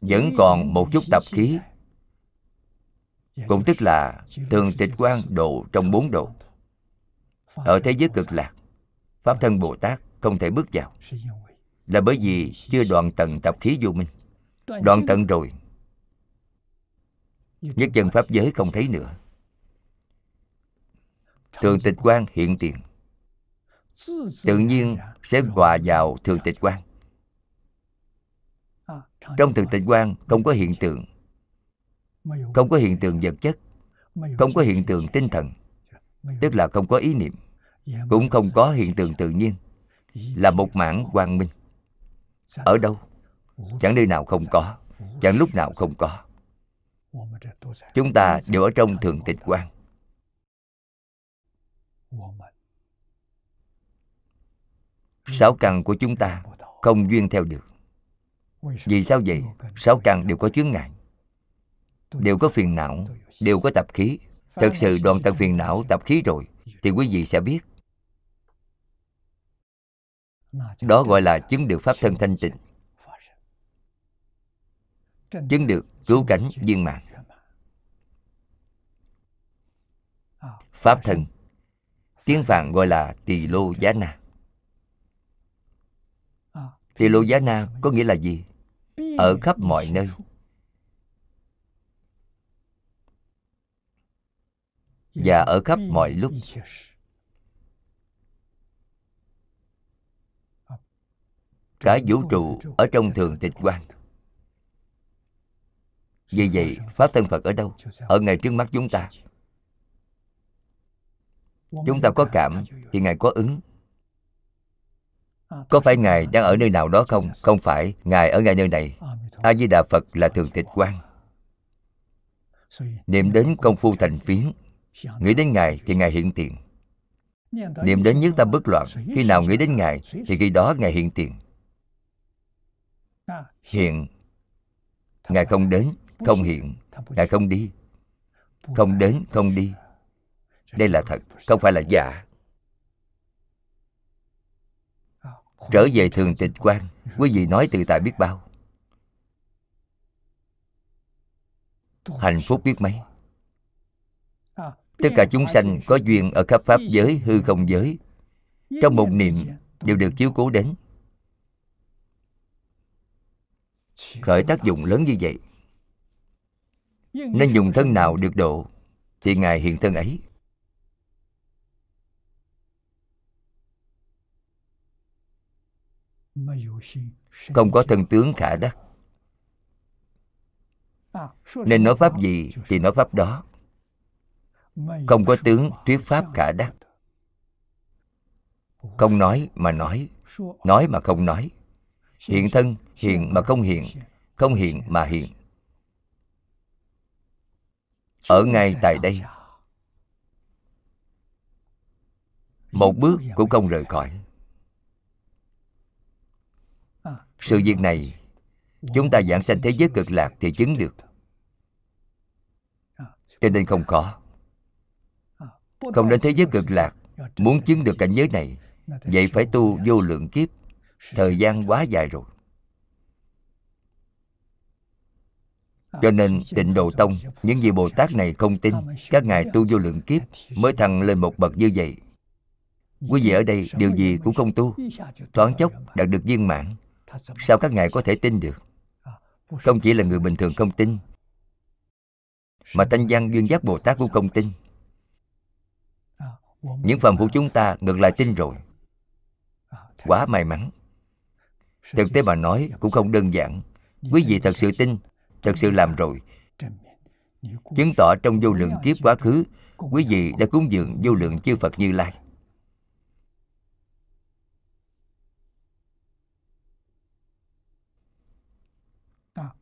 Vẫn còn một chút tập khí cũng tức là thường tịch quan độ trong bốn độ. Ở thế giới cực lạc pháp thân bồ tát không thể bước vào. Là bởi vì chưa đoạn tận tập khí vô minh. Đoạn tận rồi nhất chân pháp giới không thấy nữa. Thường tịch quan hiện tiền. Tự nhiên sẽ hòa vào thường tịch quan trong thường tịch quan không có hiện tượng. Không có hiện tượng vật chất. Không có hiện tượng tinh thần. Tức là không có ý niệm. Cũng không có hiện tượng tự nhiên. Là một mảng quang minh. Ở đâu? Chẳng nơi nào không có. Chẳng lúc nào không có chúng ta đều ở trong thường tịch quan sáu căn của chúng ta không duyên theo được. Vì sao vậy? sáu căn đều có chướng ngại. Đều có phiền não đều có tập khí. Thật sự đoạn tận phiền não tập khí rồi thì quý vị sẽ biết. Đó gọi là chứng được pháp thân thanh tịnh chứng được cứu cánh viên mạng pháp thân tiếng phạn gọi là tỳ lô giá na. Tỳ lô giá na có nghĩa là gì? Ở khắp mọi nơi. Và ở khắp mọi lúc. Cả vũ trụ ở trong thường tịch quan vì vậy, pháp thân phật ở đâu? Ở ngay trước mắt chúng ta. Chúng ta có cảm thì ngài có ứng. Có phải ngài đang ở nơi nào đó không? Không phải, ngài ở ngay nơi này. A di đà phật là thường tịch quan niệm đến công phu thành phiến. Nghĩ đến ngài thì ngài hiện tiền. Niệm đến nhất tâm bất loạn, khi nào nghĩ đến ngài thì khi đó ngài hiện tiền. Hiện, ngài không đến không hiện ngài không đi. Không đến không đi. Đây là thật không phải là giả. Trở về thường tịch quan. Quý vị nói tự tại biết bao. Hạnh phúc biết mấy. Tất cả chúng sanh có duyên ở khắp pháp giới hư không giới. Trong một niệm đều được chiếu cố đến. Khởi tác dụng lớn như vậy nên dùng thân nào được độ thì ngài hiện thân ấy. Không có thân tướng khả đắc. Nên nói pháp gì thì nói pháp đó. Không có tướng thuyết pháp khả đắc. không nói mà nói. Nói mà không nói. hiện thân hiện mà không hiện. không hiện mà hiện ở ngay tại đây. Một bước cũng không rời khỏi. Sự việc này, chúng ta giảng sanh thế giới cực lạc thì chứng được. Cho nên không có không đến thế giới cực lạc, muốn chứng được cảnh giới này, vậy phải tu vô lượng kiếp. Thời gian quá dài rồi. Cho nên tịnh độ tông, những vị bồ tát này không tin, các ngài tu vô lượng kiếp mới thăng lên một bậc như vậy. Quý vị ở đây, điều gì cũng không tu, thoáng chốc đạt được viên mãn. Sao các ngài có thể tin được? Không chỉ là người bình thường không tin, mà thanh văn duyên giác bồ tát cũng không tin. Những phần của chúng ta ngược lại tin rồi. Quá may mắn. Thực tế mà nói cũng không đơn giản. Quý vị thật sự tin thật sự làm rồi. Chứng tỏ trong vô lượng kiếp quá khứ, quý vị đã cúng dường vô lượng chư phật như lai.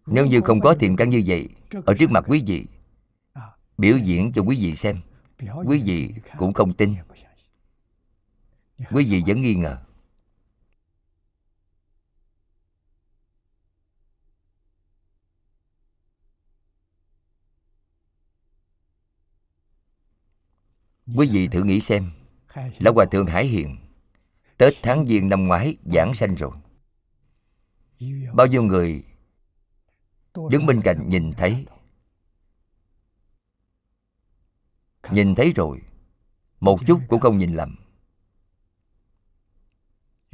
Nếu như không có thiện căn như vậy, ở trước mặt quý vị, biểu diễn cho quý vị xem, quý vị cũng không tin. Quý vị vẫn nghi ngờ. Quý vị thử nghĩ xem. Lão hòa thượng hải hiền, tết tháng giêng năm ngoái giảng sanh rồi. Bao nhiêu người đứng bên cạnh nhìn thấy? Nhìn thấy rồi, một chút cũng không nhìn lầm.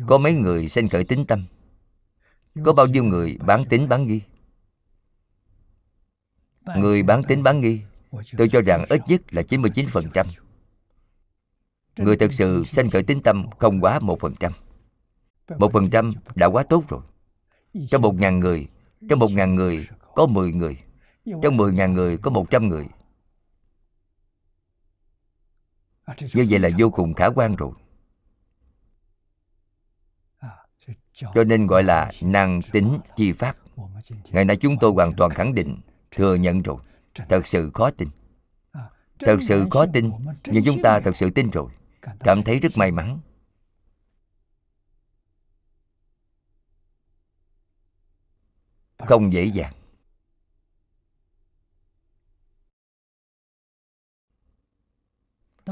Có mấy người sanh khởi tính tâm? Có bao nhiêu người bán tính bán nghi? Người bán tính bán nghi, tôi cho rằng ít nhất là 99% Người thực sự sanh khởi tính tâm không quá một phần trăm. Một phần trăm đã quá tốt rồi. Trong một ngàn người Trong một ngàn người có mười người. Trong mười ngàn người có một trăm người. Như vậy là vô cùng khả quan rồi. Cho nên gọi là năng tính chi pháp. Ngày nay chúng tôi hoàn toàn khẳng định Thừa nhận rồi. Thật sự khó tin. Thật sự khó tin Nhưng chúng ta thật sự tin rồi Cảm thấy rất may mắn. Không dễ dàng.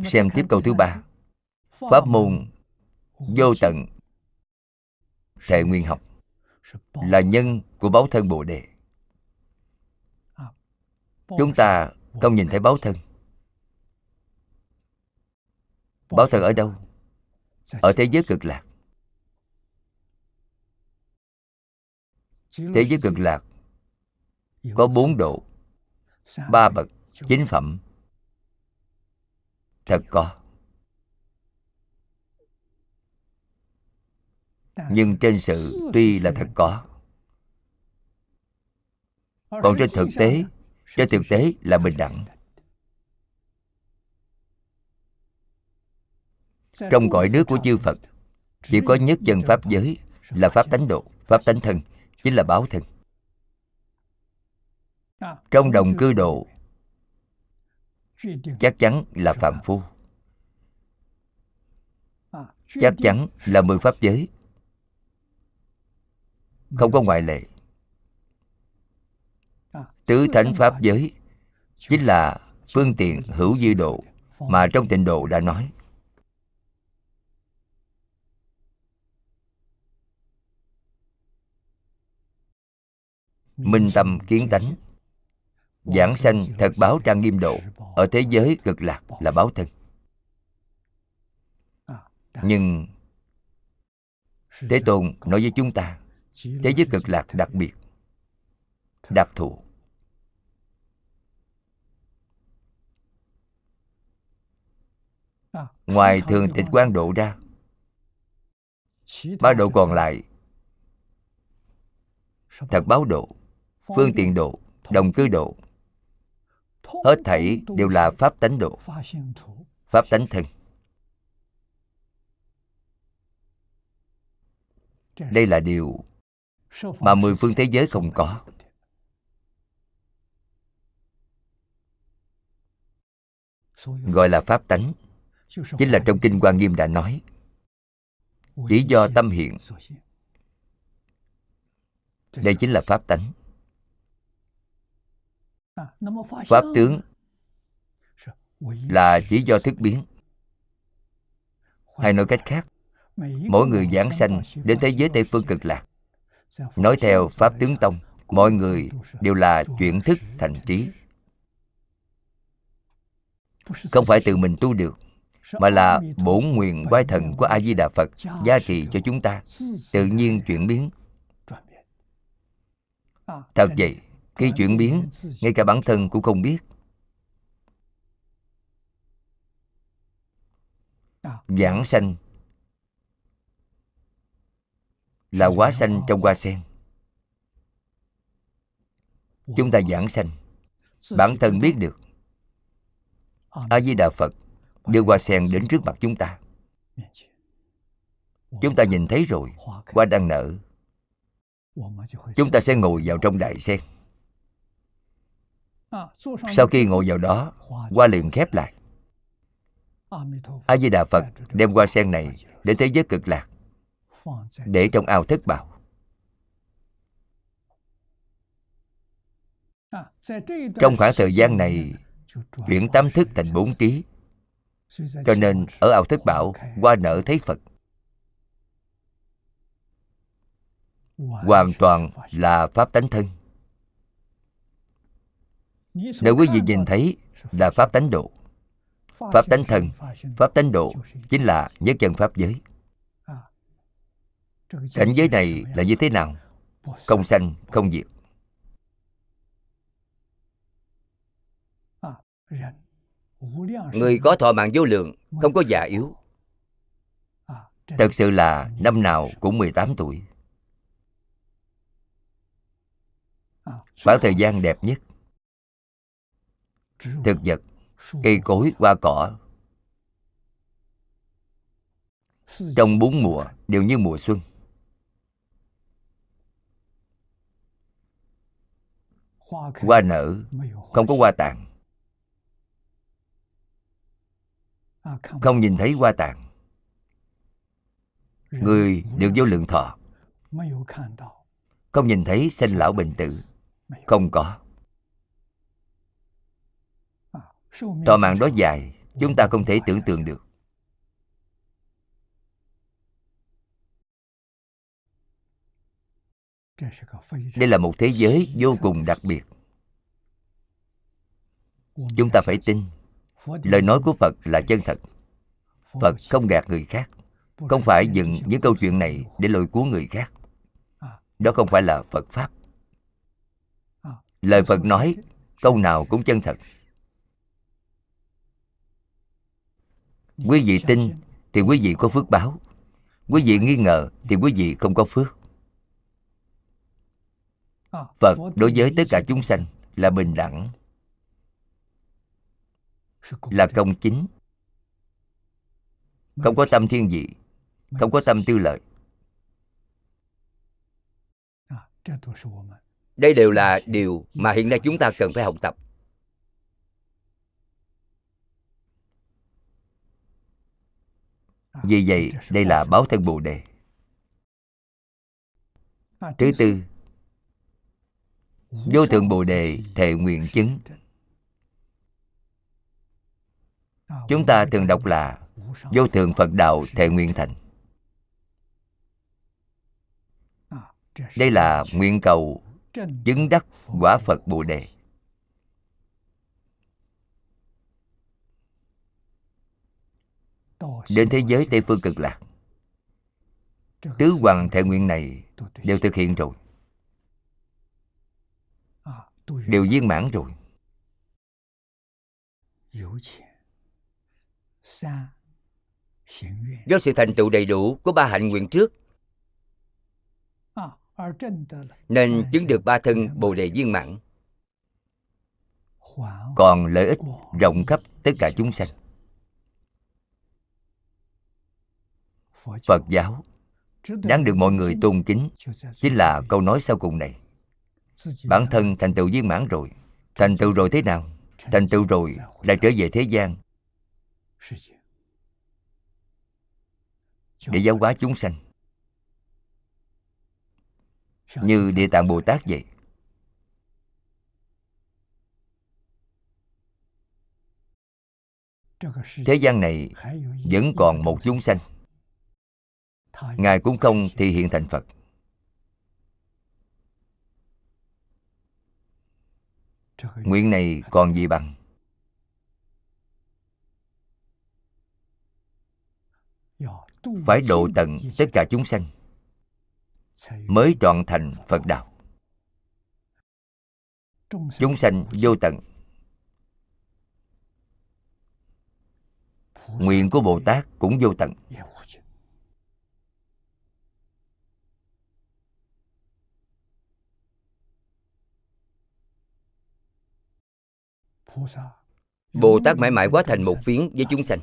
Xem tiếp câu thứ ba. Pháp môn vô tận. Thệ nguyên học Là nhân của báo thân Bồ Đề. Chúng ta không nhìn thấy báo thân Báo thân ở đâu? Ở thế giới cực lạc. Thế giới cực lạc Có bốn độ. Ba bậc Chính phẩm. Thật có. Nhưng trên sự tuy là thật có. Còn trên thực tế Trên thực tế là bình đẳng trong cõi nước của chư phật chỉ có nhất chân pháp giới là pháp tánh độ pháp tánh thân chính là báo thân trong đồng cư độ chắc chắn là phạm phu. Chắc chắn là mười pháp giới. Không có ngoại lệ. Tứ thánh pháp giới chính là phương tiện hữu dư độ mà trong tịnh độ đã nói minh tâm kiến tánh. giảng sanh thật báo trang nghiêm độ ở thế giới cực lạc là báo thân. Nhưng thế tôn nói với chúng ta thế giới cực lạc đặc biệt. Đặc thù. Ngoài thường tịch quan độ ra ba độ còn lại. Thật báo độ phương tiện độ, đồng cư độ. Hết thảy đều là pháp tánh độ, pháp tánh thân. Đây là điều mà mười phương thế giới không có. Gọi là pháp tánh, chính là trong kinh quan nghiêm đã nói. Chỉ do tâm hiện. Đây chính là pháp tánh pháp tướng là chỉ do thức biến. Hay nói cách khác mỗi người giảng sanh đến thế giới tây phương cực lạc. nói theo pháp tướng tông mọi người đều là chuyển thức thành trí. Không phải tự mình tu được mà là bổn nguyện quay thần của a di đà phật gia trì cho chúng ta. tự nhiên chuyển biến. thật vậy khi chuyển biến, ngay cả bản thân cũng không biết. Giảng sanh là quá sanh trong hoa sen. Chúng ta giảng sanh, bản thân biết được. A di đà phật đưa hoa sen đến trước mặt chúng ta. Chúng ta nhìn thấy rồi, hoa đang nở. Chúng ta sẽ ngồi vào trong đại sen sau khi ngồi vào đó hoa liền khép lại. A di đà phật đem hoa sen này đến thế giới cực lạc để trong ao thất bảo trong khoảng thời gian này chuyển tám thức thành bốn trí. cho nên ở ao thất bảo hoa nở thấy phật. Hoàn toàn là pháp tánh thân nếu quý vị nhìn thấy là pháp tánh độ pháp tánh thần, pháp tánh độ chính là nhất chân pháp giới. Cảnh giới này là như thế nào? Không sanh không diệt. Người có thọ mạng vô lượng không có già yếu. Thật sự là năm nào cũng 18 tuổi. Khoảng thời gian đẹp nhất thực vật, cây cối, hoa cỏ. Trong bốn mùa đều như mùa xuân. Hoa nở, không có hoa tàn. Không nhìn thấy hoa tàn. Người được vô lượng thọ. Không nhìn thấy sinh lão bệnh tử. Không có. Thọ mạng đó dài chúng ta không thể tưởng tượng được. Đây là một thế giới vô cùng đặc biệt. Chúng ta phải tin lời nói của phật là chân thật. Phật không gạt người khác không phải dựng những câu chuyện này để lôi cuốn người khác. Đó không phải là phật pháp. Lời phật nói câu nào cũng chân thật quý vị tin thì quý vị có phước báo. Quý vị nghi ngờ thì quý vị không có phước. Phật đối với tất cả chúng sanh là bình đẳng, là công chính. Không có tâm thiên vị, không có tâm tư lợi. Đây đều là điều mà hiện nay chúng ta cần phải học tập. Vì vậy, đây là báo thân bồ đề. Thứ tư, vô thượng bồ đề thệ nguyện chứng. Chúng ta thường đọc là vô thượng phật đạo thệ nguyện thành. Đây là nguyện cầu chứng đắc quả phật bồ đề. Đến thế giới tây phương cực lạc. Tứ hoàng thệ nguyện này đều thực hiện rồi. Đều viên mãn rồi. Do sự thành tựu đầy đủ của ba hạnh nguyện trước nên chứng được ba thân bồ đề viên mãn. Còn lợi ích rộng khắp tất cả chúng sanh phật giáo. đáng được mọi người tôn kính chính là câu nói sau cùng này. Bản thân thành tựu viên mãn rồi. Thành tựu rồi thế nào? Thành tựu rồi lại trở về thế gian. Để giáo hóa chúng sanh. Như địa tạng bồ tát vậy. Thế gian này vẫn còn một chúng sanh ngài cũng không thị hiện thành phật. Nguyện này còn gì bằng? Phải độ tận tất cả chúng sanh mới trọn thành phật đạo. Chúng sanh vô tận. Nguyện của bồ tát cũng vô tận bồ tát mãi mãi quá thành một phiến với chúng sanh.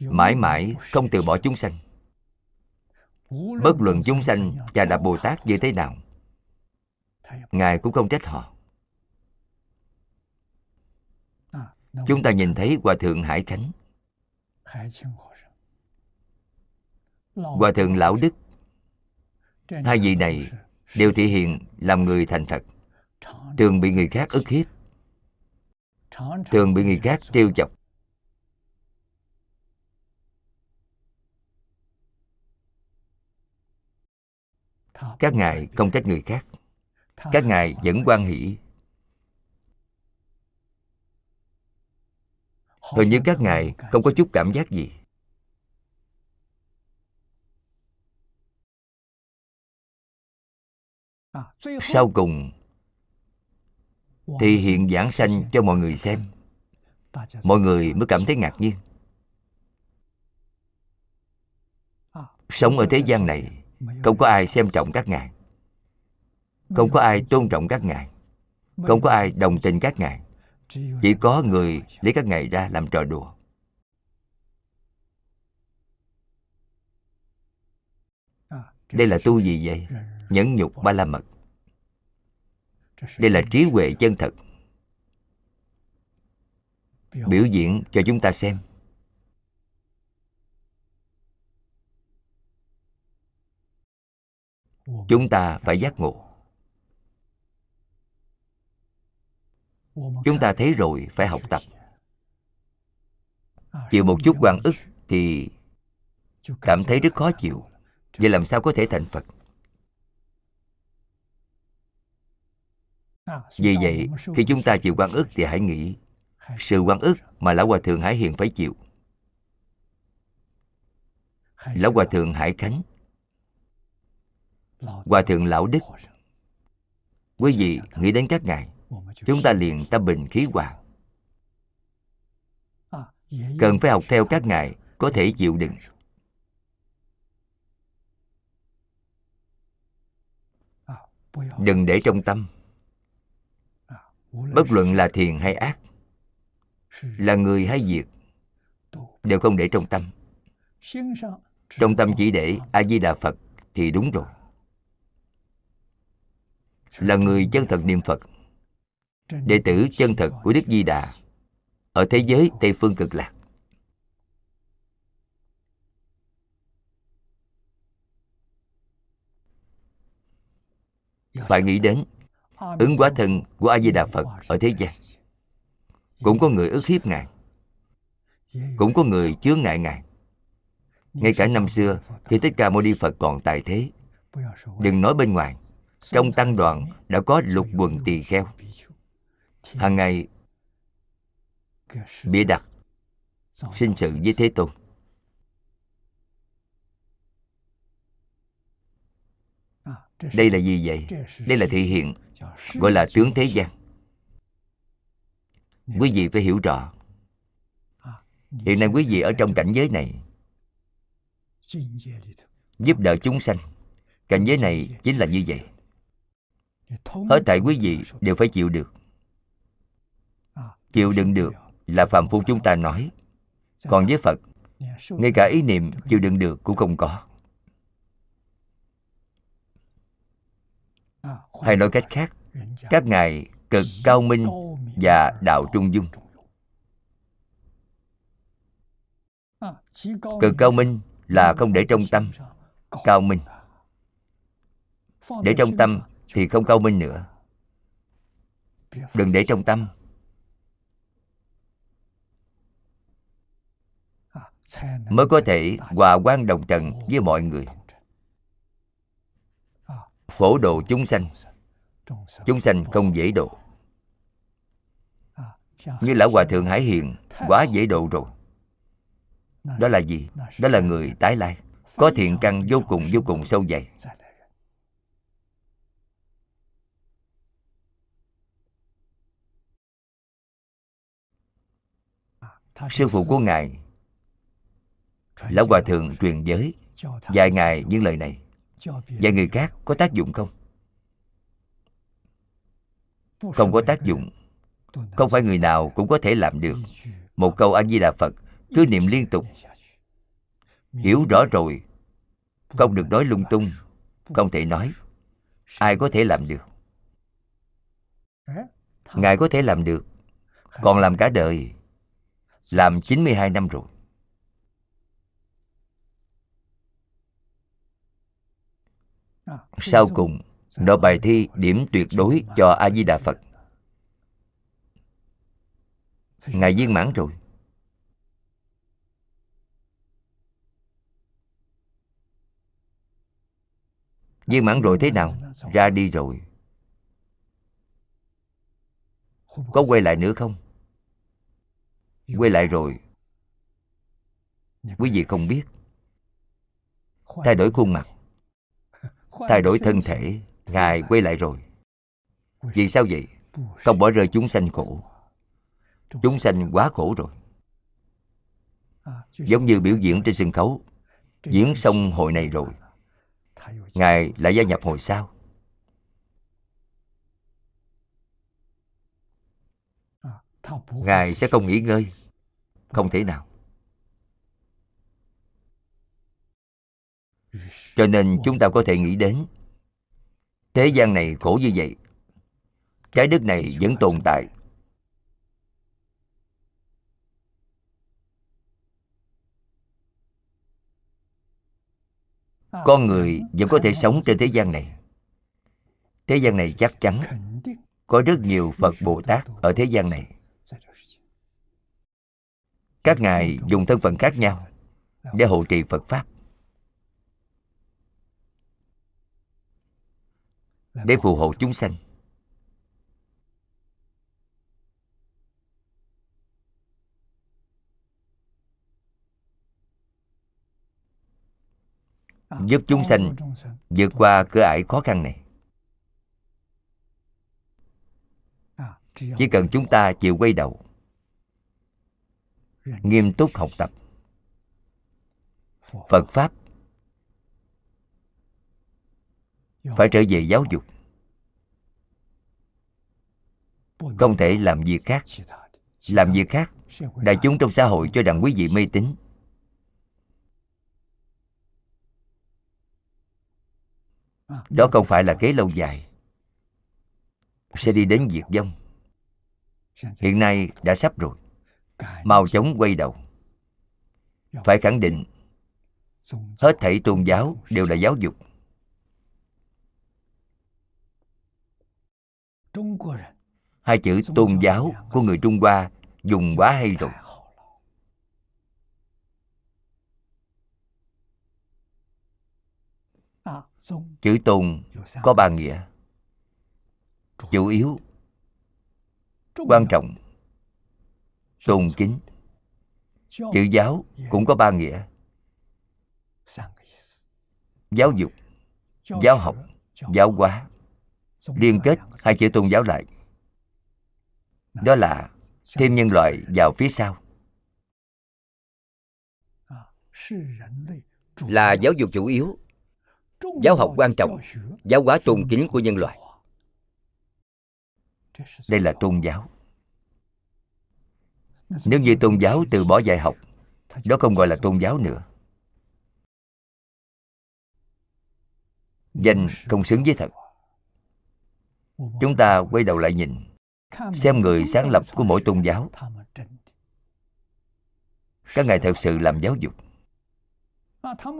Mãi mãi không từ bỏ chúng sanh. bất luận chúng sanh và đạt bồ tát như thế nào ngài cũng không trách họ. Chúng ta nhìn thấy hòa thượng hải khánh. Hòa thượng lão đức. Hai vị này đều thể hiện làm người thành thật thường bị người khác ức hiếp thường bị người khác trêu chọc. Các ngài không trách người khác. Các ngài vẫn quan hỷ. Hình như các ngài không có chút cảm giác gì. Sau cùng thì hiện giảng sanh cho mọi người xem. Mọi người mới cảm thấy ngạc nhiên. Sống ở thế gian này không có ai xem trọng các ngài. Không có ai tôn trọng các ngài. Không có ai đồng tình các ngài. Chỉ có người lấy các ngài ra làm trò đùa. Đây là tu gì vậy? Nhẫn nhục ba la mật đây là trí huệ chân thật. Biểu diễn cho chúng ta xem. Chúng ta phải giác ngộ. Chúng ta thấy rồi phải học tập. Chịu một chút quan ức thì cảm thấy rất khó chịu. vậy làm sao có thể thành phật vì vậy khi chúng ta chịu quan ức thì hãy nghĩ sự quan ức mà lão hòa thượng hải hiền phải chịu. Lão hòa thượng hải khánh. Hòa thượng lão đức. Quý vị nghĩ đến các ngài chúng ta liền tâm bình khí hòa cần phải học theo các ngài có thể chịu đựng. đừng để trong tâm bất luận là thiền hay ác, là người hay việc, đều không để trong tâm. Trong tâm chỉ để a di đà phật thì đúng rồi. Là người chân thật niệm phật. Đệ tử chân thật của đức di đà ở thế giới tây phương cực lạc. Phải nghĩ đến ứng quả thân của a di đà phật ở thế gian. Cũng có người ức hiếp ngài. Cũng có người chướng ngại ngài. Ngay cả năm xưa, khi thích ca mâu ni phật còn tại thế, đừng nói bên ngoài, trong tăng đoàn đã có lục quần tỳ kheo. Hàng ngày, bịa đặt, sinh sự với thế tôn. Đây là gì vậy? Đây là thị hiện, gọi là tướng thế gian. Quý vị phải hiểu rõ. Hiện nay quý vị ở trong cảnh giới này, giúp đỡ chúng sanh. Cảnh giới này chính là như vậy. Hết thảy quý vị đều phải chịu được. Chịu đựng được là phàm phu chúng ta nói. Còn với phật, ngay cả ý niệm chịu đựng được cũng không có. Hay nói cách khác, các ngài cực cao minh và đạo trung dung. Cực cao minh là không để trong tâm cao minh. Để trong tâm thì không cao minh nữa. Đừng để trong tâm. Mới có thể hòa quan đồng trần với mọi người phổ độ chúng sanh. Chúng sanh không dễ độ. Như lão hòa thượng hải hiền quá dễ độ rồi. Đó là gì? Đó là người tái lai. Có thiện căn vô cùng vô cùng sâu dày. Sư phụ của ngài, lão hòa thượng truyền giới, dạy ngài những lời này dạy người khác có tác dụng không? Không có tác dụng. Không phải người nào cũng có thể làm được. Một câu a di đà phật, cứ niệm liên tục. Hiểu rõ rồi. Không được nói lung tung. Không thể nói. Ai có thể làm được? Ngài có thể làm được. Còn làm cả đời. Làm 92 năm rồi. Sau cùng nộp bài thi điểm tuyệt đối cho a di đà phật ngài viên mãn rồi. Viên mãn rồi thế nào? Ra đi rồi. Có quay lại nữa không? Quay lại rồi. Quý vị không biết. Thay đổi khuôn mặt thay đổi thân thể ngài quay lại rồi. Vì sao vậy? không bỏ rơi chúng sanh khổ. chúng sanh quá khổ rồi. Giống như biểu diễn trên sân khấu. Diễn xong hội này rồi. ngài lại gia nhập hồi sau. Ngài sẽ không nghỉ ngơi. không thể nào cho nên chúng ta có thể nghĩ đến thế gian này khổ như vậy trái đất này vẫn tồn tại. Con người vẫn có thể sống trên thế gian này. Thế gian này chắc chắn có rất nhiều phật bồ tát ở thế gian này. Các ngài dùng thân phận khác nhau để hộ trì phật pháp để phù hộ chúng sanh. Giúp chúng sanh vượt qua cửa ải khó khăn này. Chỉ cần chúng ta chịu quay đầu. Nghiêm túc học tập. Phật pháp phải trở về giáo dục. Không thể làm việc khác. làm việc khác đại chúng trong xã hội cho rằng quý vị mê tín. Đó không phải là kế lâu dài. Sẽ đi đến diệt vong hiện nay đã sắp rồi. Mau chóng quay đầu. Phải khẳng định hết thảy tôn giáo đều là giáo dục hai chữ tôn giáo của người trung hoa dùng quá hay rồi. Chữ tôn có ba nghĩa. Chủ yếu quan trọng tôn kính. Chữ giáo cũng có ba nghĩa. giáo dục giáo học giáo hóa liên kết hai chữ tôn giáo lại. đó là thêm nhân loại vào phía sau. Là giáo dục chủ yếu. Giáo học quan trọng. giáo hóa tôn kính của nhân loại. đây là tôn giáo. Nếu như tôn giáo từ bỏ dạy học đó không gọi là tôn giáo nữa. Danh không xứng với thật chúng ta quay đầu lại nhìn, xem người sáng lập của mỗi tôn giáo. Các ngài thật sự làm giáo dục.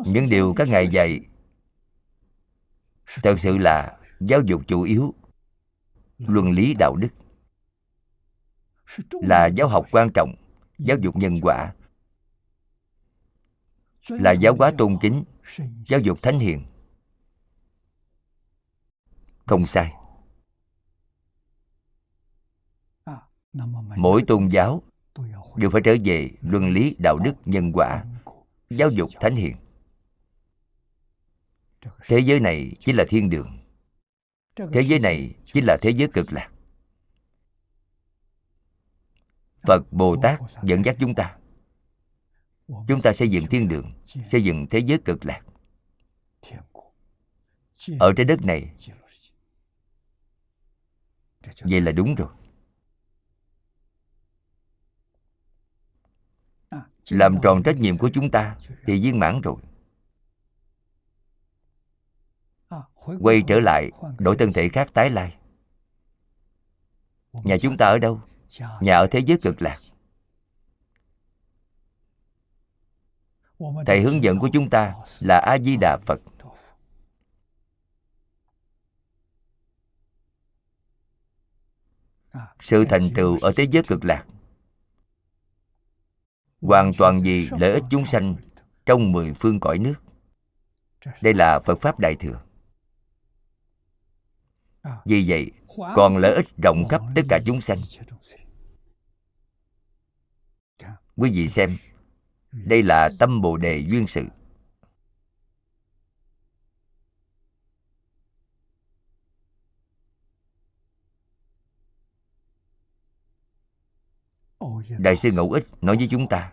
Những điều các ngài dạy thật sự là giáo dục chủ yếu, luân lý đạo đức, là giáo học quan trọng, giáo dục nhân quả, là giáo hóa tôn kính, giáo dục thánh hiền. Không sai. Mỗi tôn giáo đều phải trở về luân lý đạo đức nhân quả giáo dục thánh hiền. Thế giới này chính là thiên đường. Thế giới này chính là thế giới cực lạc. phật bồ tát dẫn dắt chúng ta. Chúng ta xây dựng thiên đường xây dựng thế giới cực lạc. Ở trái đất này vậy là đúng rồi làm tròn trách nhiệm của chúng ta thì viên mãn rồi. Quay trở lại đổi thân thể khác tái lai. Nhà chúng ta ở đâu? Nhà ở thế giới cực lạc. Thầy hướng dẫn của chúng ta là a di đà phật. Sự thành tựu ở thế giới cực lạc hoàn toàn vì lợi ích chúng sanh trong mười phương cõi nước. Đây là phật pháp đại thừa. Vì vậy, còn lợi ích rộng khắp tất cả chúng sanh. Quý vị xem, đây là tâm bồ đề duyên sự. Đại sư ngẫu ích nói với chúng ta.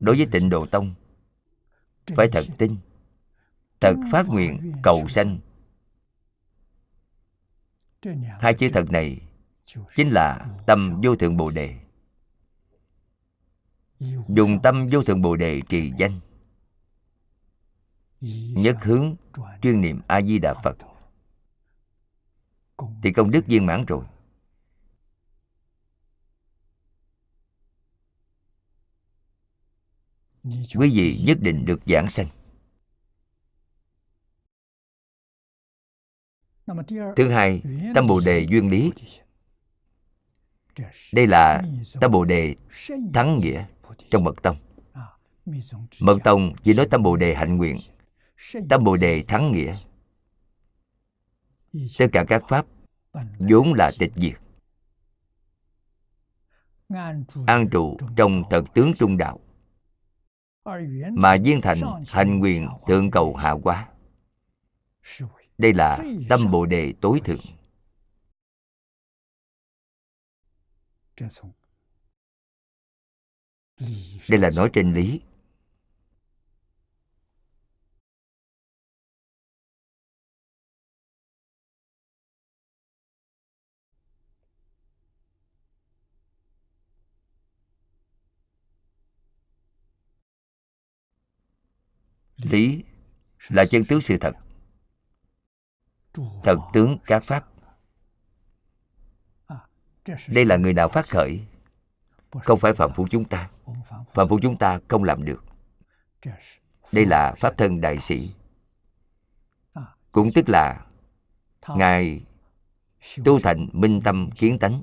Đối với tịnh độ tông phải thật tin thật phát nguyện cầu sanh. Hai chữ thật này chính là tâm vô thượng bồ đề. Dùng tâm vô thượng bồ đề trì danh. Nhất hướng chuyên niệm a di đà phật. Thì công đức viên mãn rồi quý vị nhất định được giảng sanh. Thứ hai tâm bồ đề duyên lý. Đây là tâm bồ đề thắng nghĩa trong mật tông. Mật tông chỉ nói tâm bồ đề hạnh nguyện tâm bồ đề thắng nghĩa. Tất cả các pháp vốn là tịch diệt. An trụ trong thật tướng trung đạo mà viên thành hành nguyện thượng cầu hạ quá. Đây là tâm bồ đề tối thượng. Đây là nói trên lý lý là chân tướng sự thật. Thật tướng các pháp. Đây là người nào phát khởi? Không phải phạm phu chúng ta. Phạm phu chúng ta không làm được. Đây là pháp thân đại sĩ. Cũng tức là ngài tu thành minh tâm kiến tánh.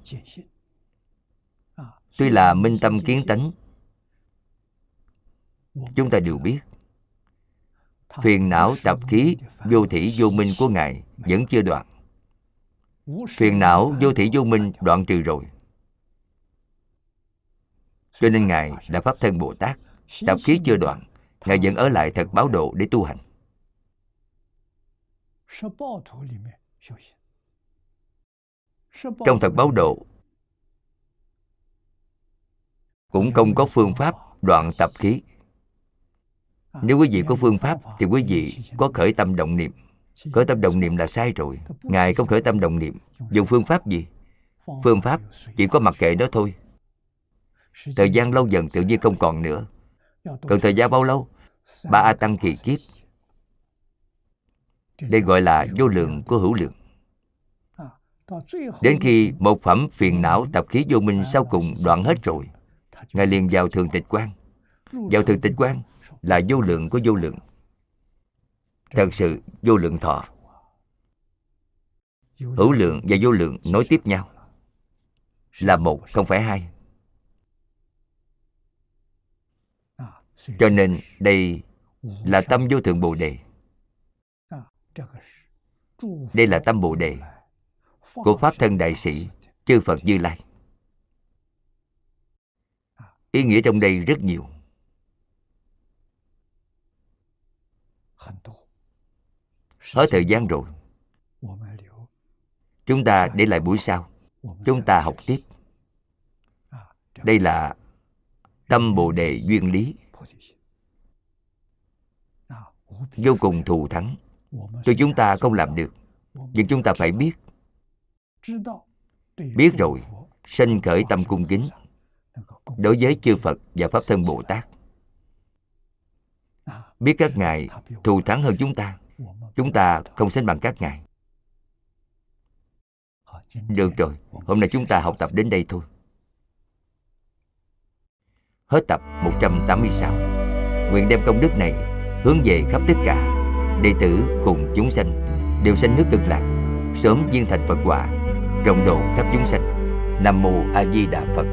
Tuy là minh tâm kiến tánh, chúng ta đều biết phiền não tập khí vô thỉ vô minh của ngài vẫn chưa đoạn. Phiền não vô thỉ vô minh đoạn trừ rồi. Cho nên ngài đã pháp thân bồ tát tập khí chưa đoạn ngài vẫn ở lại thật báo độ để tu hành. Trong thật báo độ cũng không có phương pháp đoạn tập khí À, nếu quý vị có phương pháp thì quý vị có khởi tâm động niệm. Khởi tâm động niệm là sai rồi. Ngài không khởi tâm động niệm. Dùng phương pháp gì? Phương pháp chỉ có mặc kệ đó thôi. Thời gian lâu dần tự nhiên không còn nữa. Cần thời gian bao lâu? Ba a tăng kỳ kiếp. Đây gọi là vô lượng của hữu lượng. Đến khi một phẩm phiền não tập khí vô minh sau cùng đoạn hết rồi, ngài liền vào thường tịch quan vào thường tịch quan là vô lượng của vô lượng. Thật sự, vô lượng thọ. Hữu lượng và vô lượng nối tiếp nhau là một, không phải hai. Cho nên đây là tâm vô thượng bồ đề. Đây là tâm bồ đề của pháp thân đại sĩ chư phật như lai. Ý nghĩa trong đây rất nhiều. Hết thời gian rồi. chúng ta để lại buổi sau. Chúng ta học tiếp. Đây là tâm bồ đề duyên lý. Vô cùng thù thắng. Cho chúng ta không làm được. Nhưng chúng ta phải biết. biết rồi. sanh khởi tâm cung kính. đối với chư phật và pháp thân bồ tát biết các ngài thù thắng hơn chúng ta. Chúng ta không sánh bằng các ngài. Được rồi, hôm nay chúng ta học tập đến đây thôi. Hết tập 186 nguyện đem công đức này hướng về khắp tất cả đệ tử cùng chúng sanh, đều sanh nước cực lạc, sớm viên thành phật quả, rộng độ khắp chúng sanh. Nam mô a di đà phật.